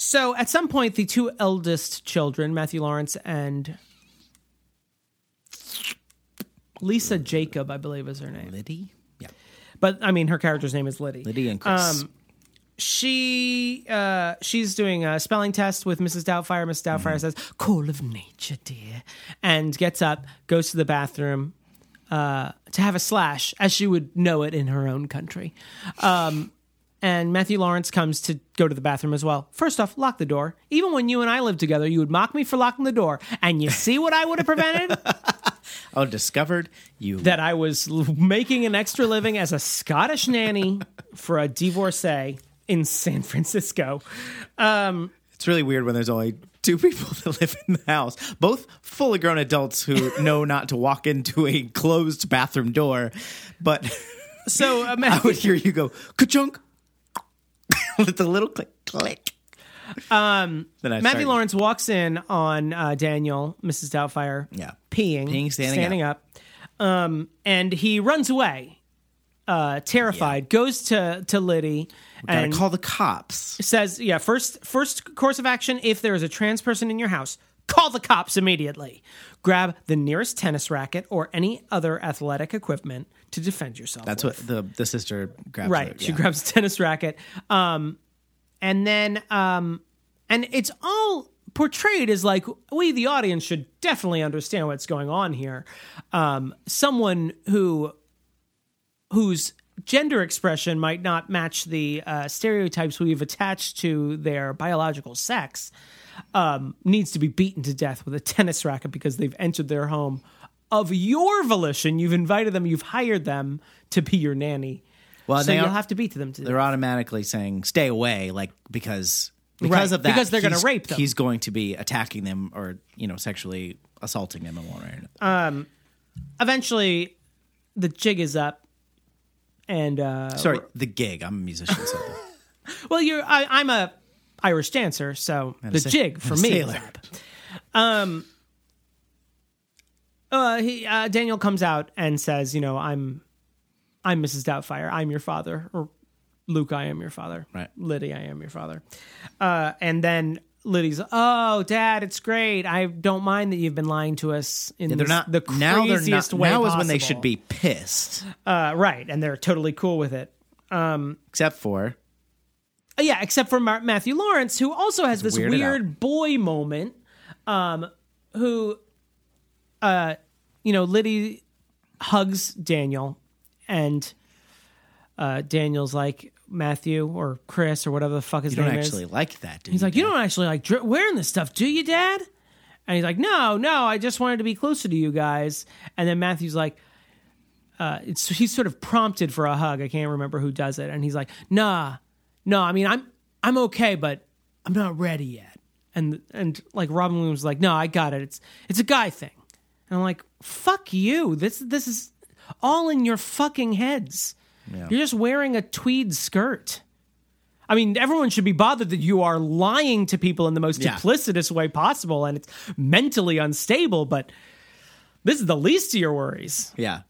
So at some point, the two eldest children, Matthew Lawrence and Lisa Jakub, I believe is her name. Liddy? Yeah. But I mean, her character's name is Liddy. Liddy and Chris. She uh, she's doing a spelling test with Mrs. Doubtfire. Mrs. Doubtfire Mm-hmm. says, "Call of nature, dear," and gets up, goes to the bathroom uh, to have a slash, as she would know it in her own country. Um, and Matthew Lawrence comes to go to the bathroom as well. First off, lock the door. Even when you and I lived together, you would mock me for locking the door, and you see what I would have prevented. oh, discovered you. that I was making an extra living as a Scottish nanny for a divorcee in San Francisco. it's really weird when there's only two people that live in the house, both fully grown adults who know not to walk into a closed bathroom door. But So uh, I would hear you go ka-chunk with a little click click. Um, Matthew started- Lawrence walks in on uh, Daniel, Mrs. Doubtfire, Yeah. Peeing, Peeing, standing up, Um, and he runs away, uh, terrified. Goes to to Liddy Gotta and call the cops. says, "Yeah, first first course of action. If there is a trans person in your house, call the cops immediately. Grab the nearest tennis racket or any other athletic equipment to defend yourself." That's with. what the the sister grabs. right. it, She grabs a tennis racket, um, and then um, and it's all portrayed as like we, the audience, should definitely understand what's going on here. Um, someone who whose gender expression might not match the uh, stereotypes we've attached to their biological sex um, needs to be beaten to death with a tennis racket because they've entered their home of your volition. You've invited them, you've hired them to be your nanny. Well, so they you'll are- have to beat them to They're automatically saying stay away, like because because Right, of that because they're gonna rape them. He's going to be attacking them or you know sexually assaulting them in one way or another. Eventually, the jig is up. And uh, Sorry, the gig. I'm a musician. So well, you're I, I'm a Irish dancer, so the sa- jig for me. is up. Um, uh, he, uh, Daniel comes out and says, you know, I'm I'm Mrs. Doubtfire. I'm your father. Or Luke, I am your father. Right. Liddy, I am your father. Uh, and then Liddy's, oh, Dad, it's great. I don't mind that you've been lying to us in they're this- not the now. They're craziest not. way Now is when they should be pissed. Uh, right, and they're totally cool with it. Except for Uh, yeah, except for Mar- Matthew Lawrence, who also has this weird boy moment. Um, who, uh, you know, Liddy hugs Daniel, and uh, Daniel's like Matthew or Chris or whatever the fuck his you don't actually is. like that, do He's like, you don't actually like dri- wearing this stuff, do you, Dad? And he's like, no, no, I just wanted to be closer to you guys. And then Matthew's like, uh, it's he's sort of prompted for a hug. I can't remember who does it, and he's like, nah, no, I mean, I'm I'm okay, but I'm not ready yet. And and like Robin Williams was like, no, I got it. It's it's a guy thing. And I'm like, fuck you. This this is all in your fucking heads. You're just wearing a tweed skirt. I mean, everyone should be bothered that you are lying to people in the most Yeah. duplicitous way possible and it's mentally unstable, but this is the least of your worries. Yeah.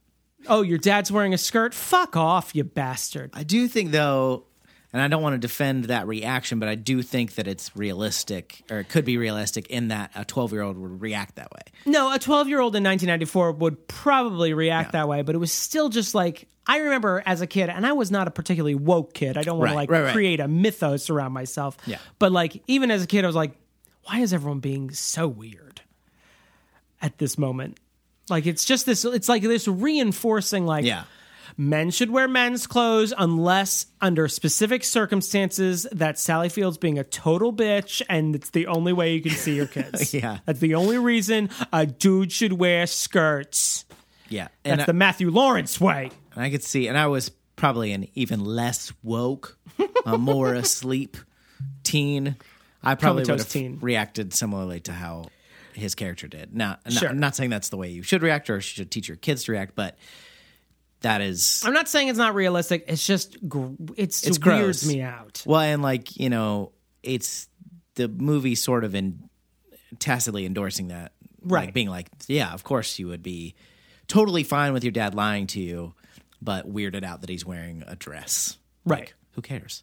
Oh, your dad's wearing a skirt? Fuck off, you bastard. I do think though, and I don't want to defend that reaction, but I do think that it's realistic, or it could be realistic, in that a twelve-year-old would react that way. No, a 12 year old in 1994 would probably react Yeah. that way, but it was still just like, I remember as a kid, and I was not a particularly woke kid. I don't want to like right, right. create a mythos around myself. Yeah. But like, even as a kid, I was like, why is everyone being so weird at this moment? Like, it's just this, it's like this reinforcing, like, Yeah. men should wear men's clothes unless under specific circumstances that Sally Field's being a total bitch and it's the only way you can see your kids. Yeah. That's the only reason a dude should wear skirts. Yeah, That's I, uh, the Matthew Lawrence way. And I could see, and I was probably an even less woke, uh, a more asleep teen. I probably would have teen. reacted similarly to how his character did. Now, Sure. I'm not saying that's the way you should react or should teach your kids to react, but that is I'm not saying it's not realistic. It's just gr- it's, It's it weirds gross. me out. Well, and like you know, it's the movie sort of in tacitly endorsing that, Right. Like being like, yeah, of course you would be totally fine with your dad lying to you, but weirded out that he's wearing a dress. Right. Like, who cares?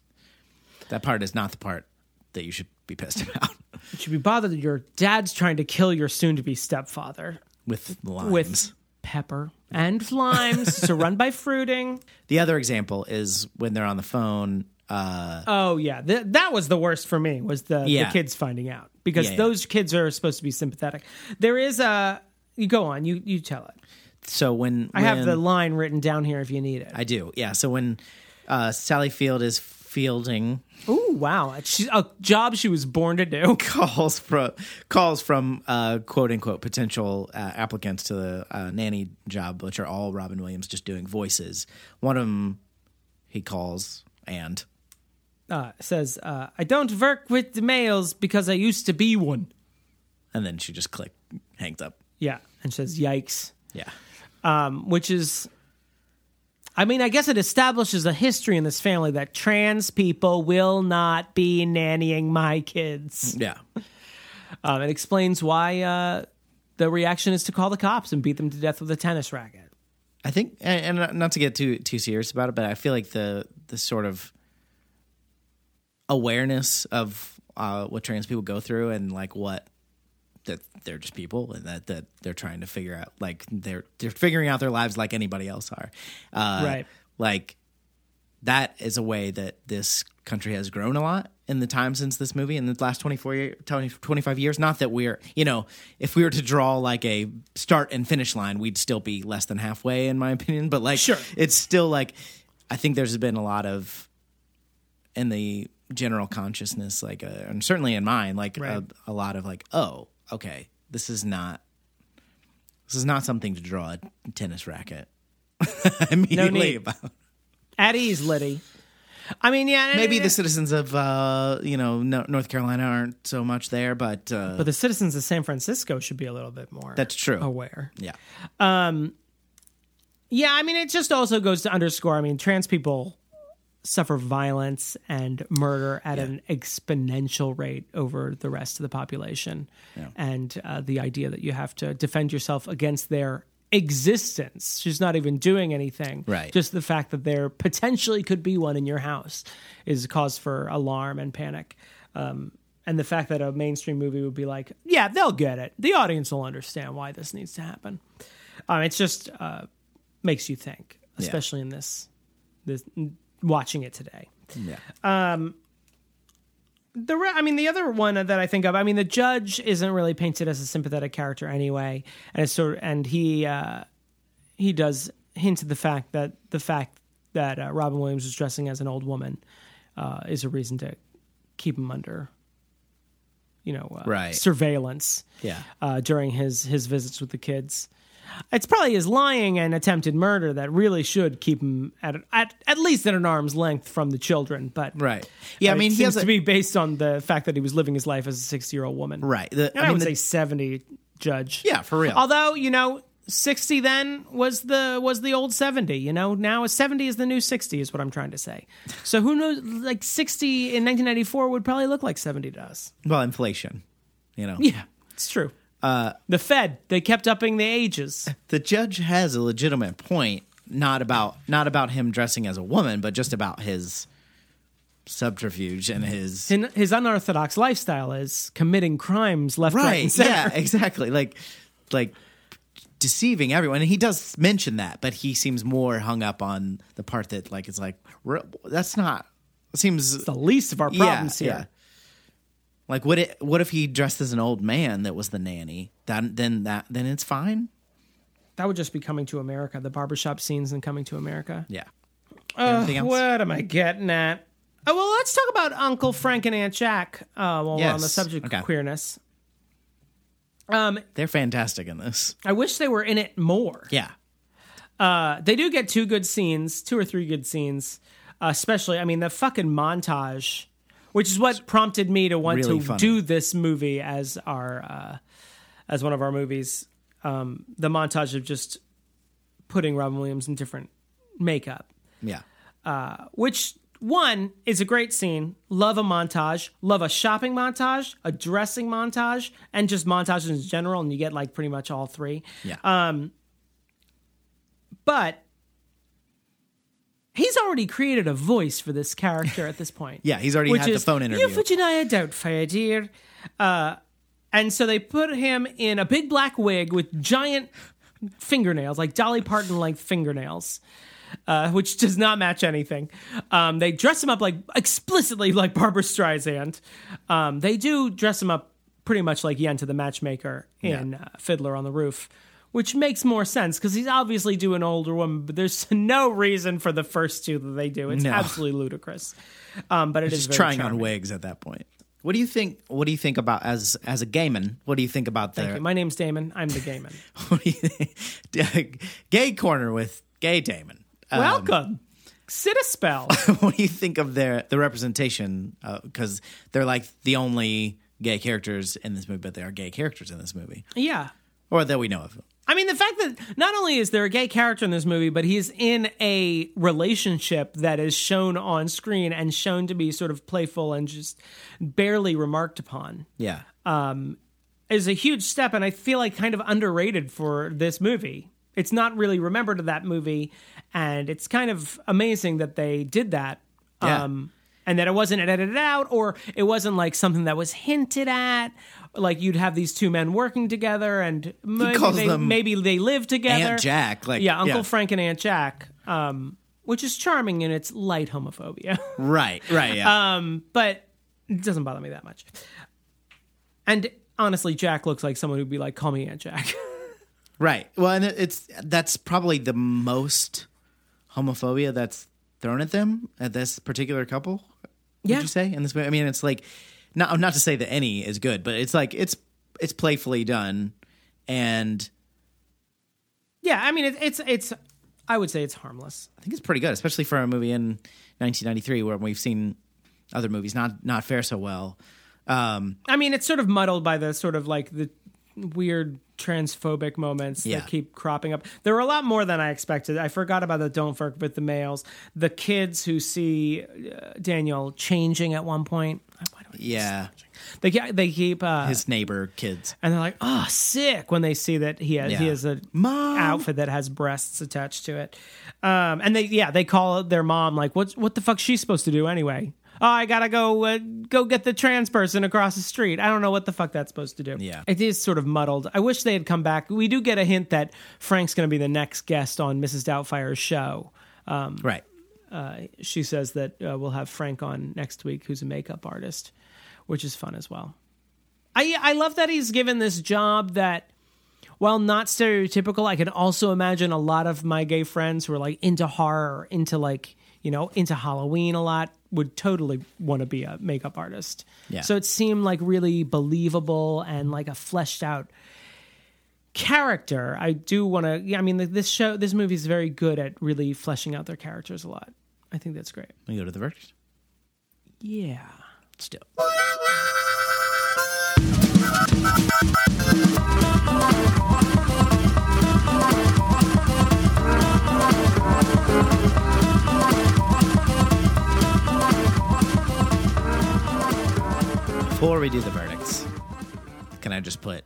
That part is not the part that you should be pissed about You should be bothered that your dad's trying to kill your soon-to-be stepfather with limes. with pepper and limes to run by fruiting. the other example is when they're on the phone. Uh, Oh yeah, Th- that was the worst for me. Was the, Yeah. the kids finding out because Yeah, yeah. those kids are supposed to be sympathetic. There is a. You go on. You you tell it. So when I have when- the line written down here if you need it. I do, yeah. So when uh, Sally Field is fielding Ooh wow, She's, a job she was born to do. calls from calls from uh, quote unquote potential uh, applicants to the uh, nanny job, which are all Robin Williams just doing voices. One of them he calls and Uh, says uh, I don't work with the males because I used to be one. and then she just click hangs up. Yeah, and says yikes. Yeah, um, which is I mean, I guess it establishes a history in this family that trans people will not be nannying my kids. yeah, Um, it explains why uh, the reaction is to call the cops and beat them to death with a tennis racket. I think, and, and not to get too too serious about it, but I feel like the the sort of awareness of uh, what trans people go through and like what that they're just people and that that they're trying to figure out like they're they're figuring out their lives like anybody else are uh, Right. like that is a way that this country has grown a lot in the time since this movie in the last 24 year, 20, 25 years not that we're you know if we were to draw like a start and finish line we'd still be less than halfway in my opinion but like Sure. it's still like i think there's been a lot of in the general consciousness like uh, and certainly in mine like Right. a, a lot of like oh okay this is not this is not something to draw a tennis racket immediately need. about At ease, Liddy. I mean, yeah, maybe the citizens of uh you know north carolina aren't so much there but uh but the citizens of San Francisco should be a little bit more that's true aware. yeah Um. Yeah, I mean, it just also goes to underscore. I mean, trans people suffer violence and murder at an exponential rate over the rest of the population, and uh, the idea that you have to defend yourself against their existence. She's not even doing anything. Right. Just the fact that there potentially could be one in your house is cause for alarm and panic. Um, and the fact that a mainstream movie would be like, yeah, they'll get it. The audience will understand why this needs to happen. Um, it's just uh, makes you think, especially in this, this watching it today. Yeah. Um, The re- I mean, the other one that I think of, I mean, the judge isn't really painted as a sympathetic character anyway, and it's sort of, and he uh, he does hint at the fact that the fact that uh, Robin Williams was dressing as an old woman uh, is a reason to keep him under, you know, uh, Right. surveillance Yeah. uh, during his his visits with the kids. It's probably his lying and attempted murder that really should keep him at at, at least at an arm's length from the children. But Right. Yeah, I mean, it he seems a- to be based on the fact that he was living his life as a sixty year old woman. Right. The, And I, I mean, would the- say seventy, Judge. Yeah, for real. Although you know, sixty then was the was the old seventy. You know, now a seventy is the new sixty, is what I'm trying to say. So who knows? Like sixty in 1994 would probably look like seventy to us. well, inflation. You know. Yeah, it's true. Uh, the Fed they kept upping the ages. the judge has a legitimate point not about not about him dressing as a woman but just about his subterfuge and his And his unorthodox lifestyle is committing crimes left, right, and center. yeah exactly like like deceiving everyone and he does mention that but he seems more hung up on the part that like it's like that's not seems the least of our problems yeah, here. Like what it what if he dressed as an old man that was the nanny that then that then it's fine That would just be coming to America. The barbershop scenes and coming to America. yeah Uh, what am I getting at? Oh, well, let's talk about Uncle Frank and Aunt Jack uh, while we're on the subject Okay. of queerness. Um, they're fantastic in this I wish they were in it more. yeah Uh, they do get two good scenes, two or three good scenes, uh, especially. I mean, the fucking montage, which is what prompted me to want Really to funny. do this movie as our uh, as one of our movies. Um, the montage of just putting Robin Williams in different makeup. yeah which one is a great scene. Love a montage. Love a shopping montage, a dressing montage, and just montages in general. And you get like pretty much all three. yeah Um, But he's already created a voice for this character at this point. Yeah, he's already had the phone interview. Euphegenia Doubtfire, dear. Uh, and so they put him in a big black wig with giant fingernails, like Dolly Parton length fingernails. Uh, which does not match anything. Um, they dress him up like explicitly like Barbra Streisand. Um, they do dress him up pretty much like Yenta the matchmaker in uh, Fiddler on the Roof, which makes more sense because he's obviously doing an older woman, but there's no reason for the first two that they do. It's No. absolutely ludicrous. Um, but it is just very trying charming. on wigs at that point. What do you think? What do you think about as as a gayman? What do you think about Thank you. My name's Damon. I'm the gayman. what do you think? gay corner with gay Damon? Um, Welcome. Sit a spell. what do you think of their the representation? Because they're like the only gay characters in this movie, but they are gay characters in this movie, yeah. or that we know of. I mean, the fact that not only is there a gay character in this movie, but he's in a relationship that is shown on screen and shown to be sort of playful and just barely remarked upon Yeah, is a huge step, and I feel like kind of underrated for this movie. It's not really remembered of that movie, and it's kind of amazing that they did that. Yeah. Um, and that it wasn't edited out, or it wasn't like something that was hinted at. Like you'd have these two men working together, and maybe they, maybe they live together. Aunt Jack, like yeah, Uncle Frank and Aunt Jack, um, which is charming in its light homophobia. Right, right, yeah. um, but it doesn't bother me that much. And honestly, Jack looks like someone who'd be like, "Call me Aunt Jack." Right. Well, and it's that's probably the most homophobia that's thrown at them at this particular couple. Would Yeah. you say in this movie? I mean, it's like not not to say that any is good, but it's like it's it's playfully done, and yeah, I mean, it, it's it's. I would say it's harmless. I think it's pretty good, especially for a movie in 1993 where we've seen other movies not not fare so well. Um, I mean, it's sort of muddled by the sort of like the weird transphobic moments Yeah. that keep cropping up. There were a lot more than I expected. I forgot about the "Don't fuck with the males." The kids who see uh, Daniel changing at one point. Why do Yeah, They they keep uh, his neighbor kids. and they're like, "Oh, sick!" When they see that he has he has a Mom. outfit that has breasts attached to it, um, and they yeah they call their mom like, "What's what the fuck she's supposed to do anyway?" Oh, I gotta go uh, go get the trans person across the street. I don't know what the fuck that's supposed to do. Yeah. it is sort of muddled. I wish they had come back. We do get a hint that Frank's going to be the next guest on Mrs. Doubtfire's show. Right. She says that uh, we'll have Frank on next week, who's a makeup artist, which is fun as well. I I love that he's given this job that, while not stereotypical, I can also imagine a lot of my gay friends who are like into horror, into like you know into Halloween a lot, would totally want to be a makeup artist. Yeah. So it seemed like really believable and like a fleshed out character. I do want to. Yeah, I mean, this show, this movie is very good at really fleshing out their characters a lot. I think that's great. We go to the verdict. Yeah. Still. Before we do the verdicts, can I just put?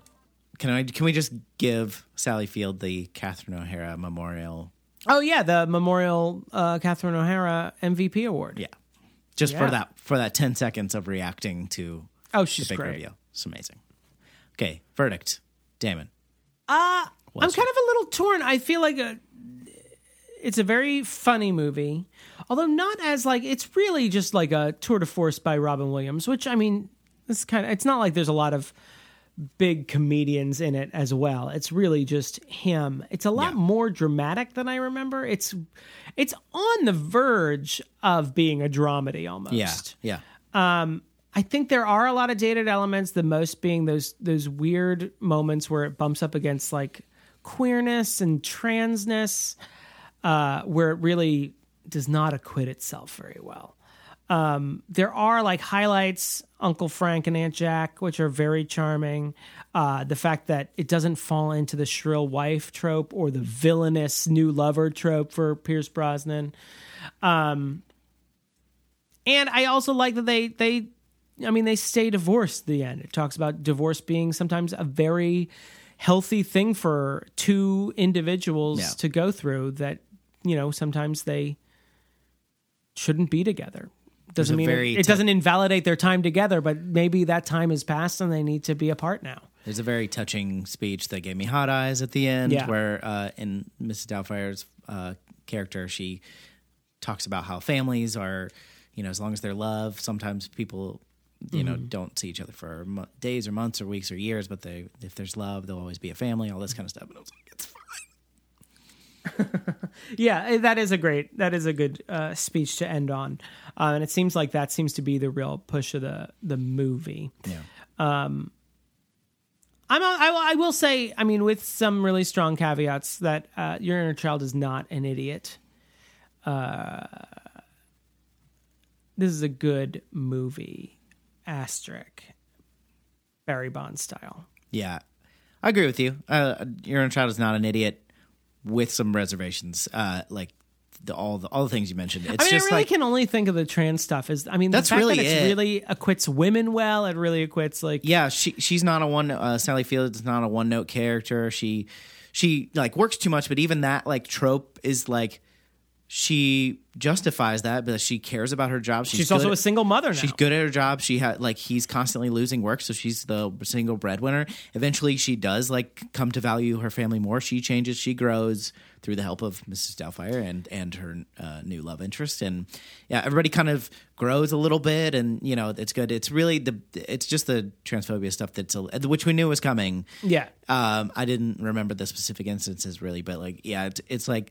Can I? Can we just give Sally Field the Catherine O'Hara Memorial? Oh yeah, the Memorial uh, Catherine O'Hara MVP award. Yeah, just Yeah. for that for that ten seconds of reacting to Oh, the she's big great. reveal. It's amazing. Okay, verdict. Damon. I'm Was kind of a little torn. I feel like a, it's a very funny movie, although not as like it's really just like a tour de force by Robin Williams. Which I mean, this kind of it's not like there's a lot of big comedians in it as well. It's really just him. It's a lot Yeah. more dramatic than I remember. It's it's on the verge of being a dramedy almost. Yeah, yeah. Um I think there are a lot of dated elements. The most being those those weird moments where it bumps up against like queerness and transness, uh, where it really does not acquit itself very well. Um, there are like highlights, Uncle Frank and Aunt Jack, which are very charming. Uh, the fact that it doesn't fall into the shrill wife trope or the villainous new lover trope for Pierce Brosnan. And I also like that they they I mean they stay divorced at the end. It talks about divorce being sometimes a very healthy thing for two individuals Yeah. to go through that you know sometimes they shouldn't be together. Doesn't mean it, it doesn't invalidate their time together, but maybe that time has passed and they need to be apart now. There's a very touching speech that gave me hot eyes at the end, Yeah. where uh, in Mrs. Doubtfire's uh, character, she talks about how families are, you know, as long as they're loved, sometimes people, you know, don't see each other for mo- days or months or weeks or years, but they, if there's love, they'll always be a family, all this kind of stuff. And I was like. Yeah, that is a great, that is a good uh, speech to end on, uh, and it seems like that seems to be the real push of the the movie. Yeah. I'm a, I, will- I will say, I mean, with some really strong caveats, that uh, your inner child is not an idiot. Uh, this is a good movie, asterisk, Barry Bond style. Yeah, I agree with you. Uh, your inner child is not an idiot, with some reservations. Uh, like the, all the all the things you mentioned. It's I mean, just I really like can only think of the trans stuff Is I mean, That's really that it. really acquits women well. It really acquits like yeah, she she's not a one. Uh, Sally Field is not a one note character. She she like works too much, but even that like trope is like she justifies that, but she cares about her job. She's, she's also at- a single mother now. She's good at her job. She had like he's constantly losing work, so she's the single breadwinner. Eventually, she does like come to value her family more. She changes, she grows through the help of Mrs. Doubtfire and and her uh, new love interest. And yeah, everybody kind of grows a little bit, and you know it's good. It's really the it's just the transphobia stuff that's a, which we knew was coming. yeah. Um, I didn't remember the specific instances really, but like yeah, it's, it's like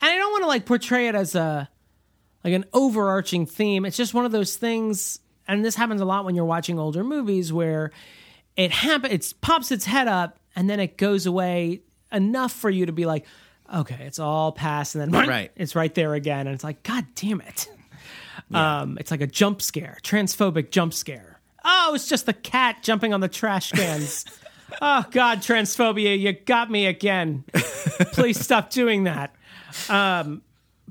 and I don't want to like portray it as a like an overarching theme. It's just one of those things, and this happens a lot when you're watching older movies where it happen it pops its head up and then it goes away enough for you to be like, okay, it's all past, and then Right. it's right there again, and it's like, God damn it. Um, it's like a jump scare, transphobic jump scare. Oh, it's just the cat jumping on the trash cans. oh God, transphobia, you got me again. Please stop doing that. Um,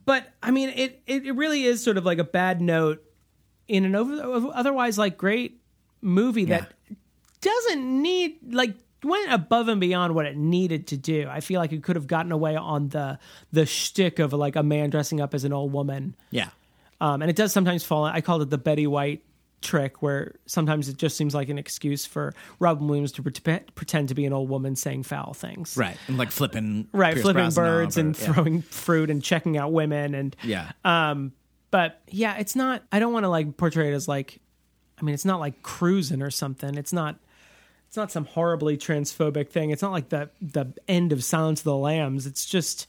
but I mean, it, it really is sort of like a bad note in an over, otherwise like great movie that doesn't need like went above and beyond what it needed to do. I feel like it could have gotten away on the the shtick of like a man dressing up as an old woman. Yeah. Um, and it does sometimes fall. I called it the Betty White trick, where sometimes it just seems like an excuse for Robin Williams to pre- pretend to be an old woman saying foul things. Right. And like flipping Right, Pierce flipping birds or- and yeah. throwing fruit and checking out women and Yeah. um, but yeah, it's not. I don't want to like portray it as like. I mean, it's not like cruising or something. It's not. It's not some horribly transphobic thing. It's not like the the end of Silence of the Lambs. It's just.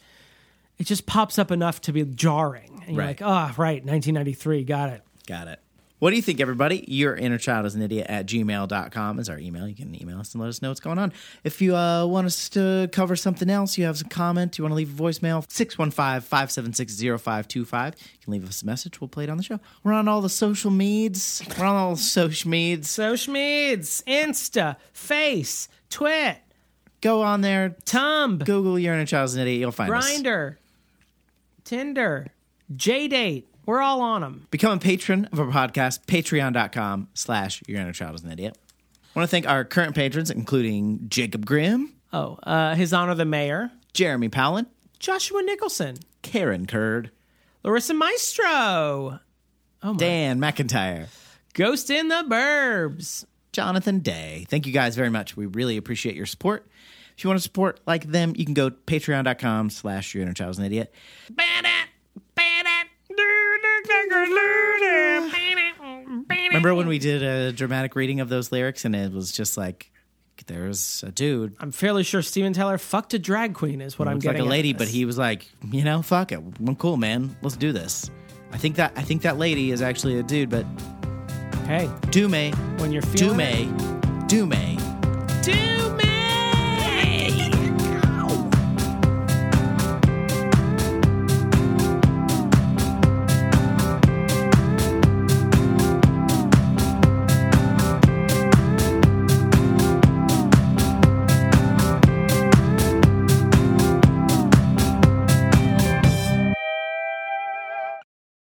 It just pops up enough to be jarring, and you're Right. like, oh, right, 1993, got it. Got it. What do you think, everybody? Your inner child is an idiot at gmail.com is our email. You can email us and let us know what's going on. If you uh, want us to cover something else, you have some comment, you want to leave a voicemail, 615 576 0525. You can leave us a message. We'll play it on the show. We're on all the social meds. We're on all the social meds. Social meds, Insta, Face, Twit, Go on there, Tumb, Google your inner child is an idiot. You'll find us. Grindr, Tinder, J-Date. We're all on them. Become a patron of our podcast, patreon.com slash your inner child is an idiot. I want to thank our current patrons, including Jacob Grimm, Oh, uh, His Honor the Mayor, Jeremy Powlin, Joshua Nicholson, Karen Kurd, Larissa Maestro, Oh my. Dan McIntyre, Ghost in the Burbs. Jonathan Day. Thank you guys very much. We really appreciate your support. If you want to support like them, you can go to patreon.com slash your inner child is an idiot. Remember when we did a dramatic reading of those lyrics and it was just like, there's a dude. I'm fairly sure Steven Tyler fucked a drag queen, is what I'm looks like a lady, but he was like, you know, fuck it. I'm cool, man. Let's do this. I think that I think that lady is actually a dude, but Hey, do me, when you're feeling do feeling it, me, do me.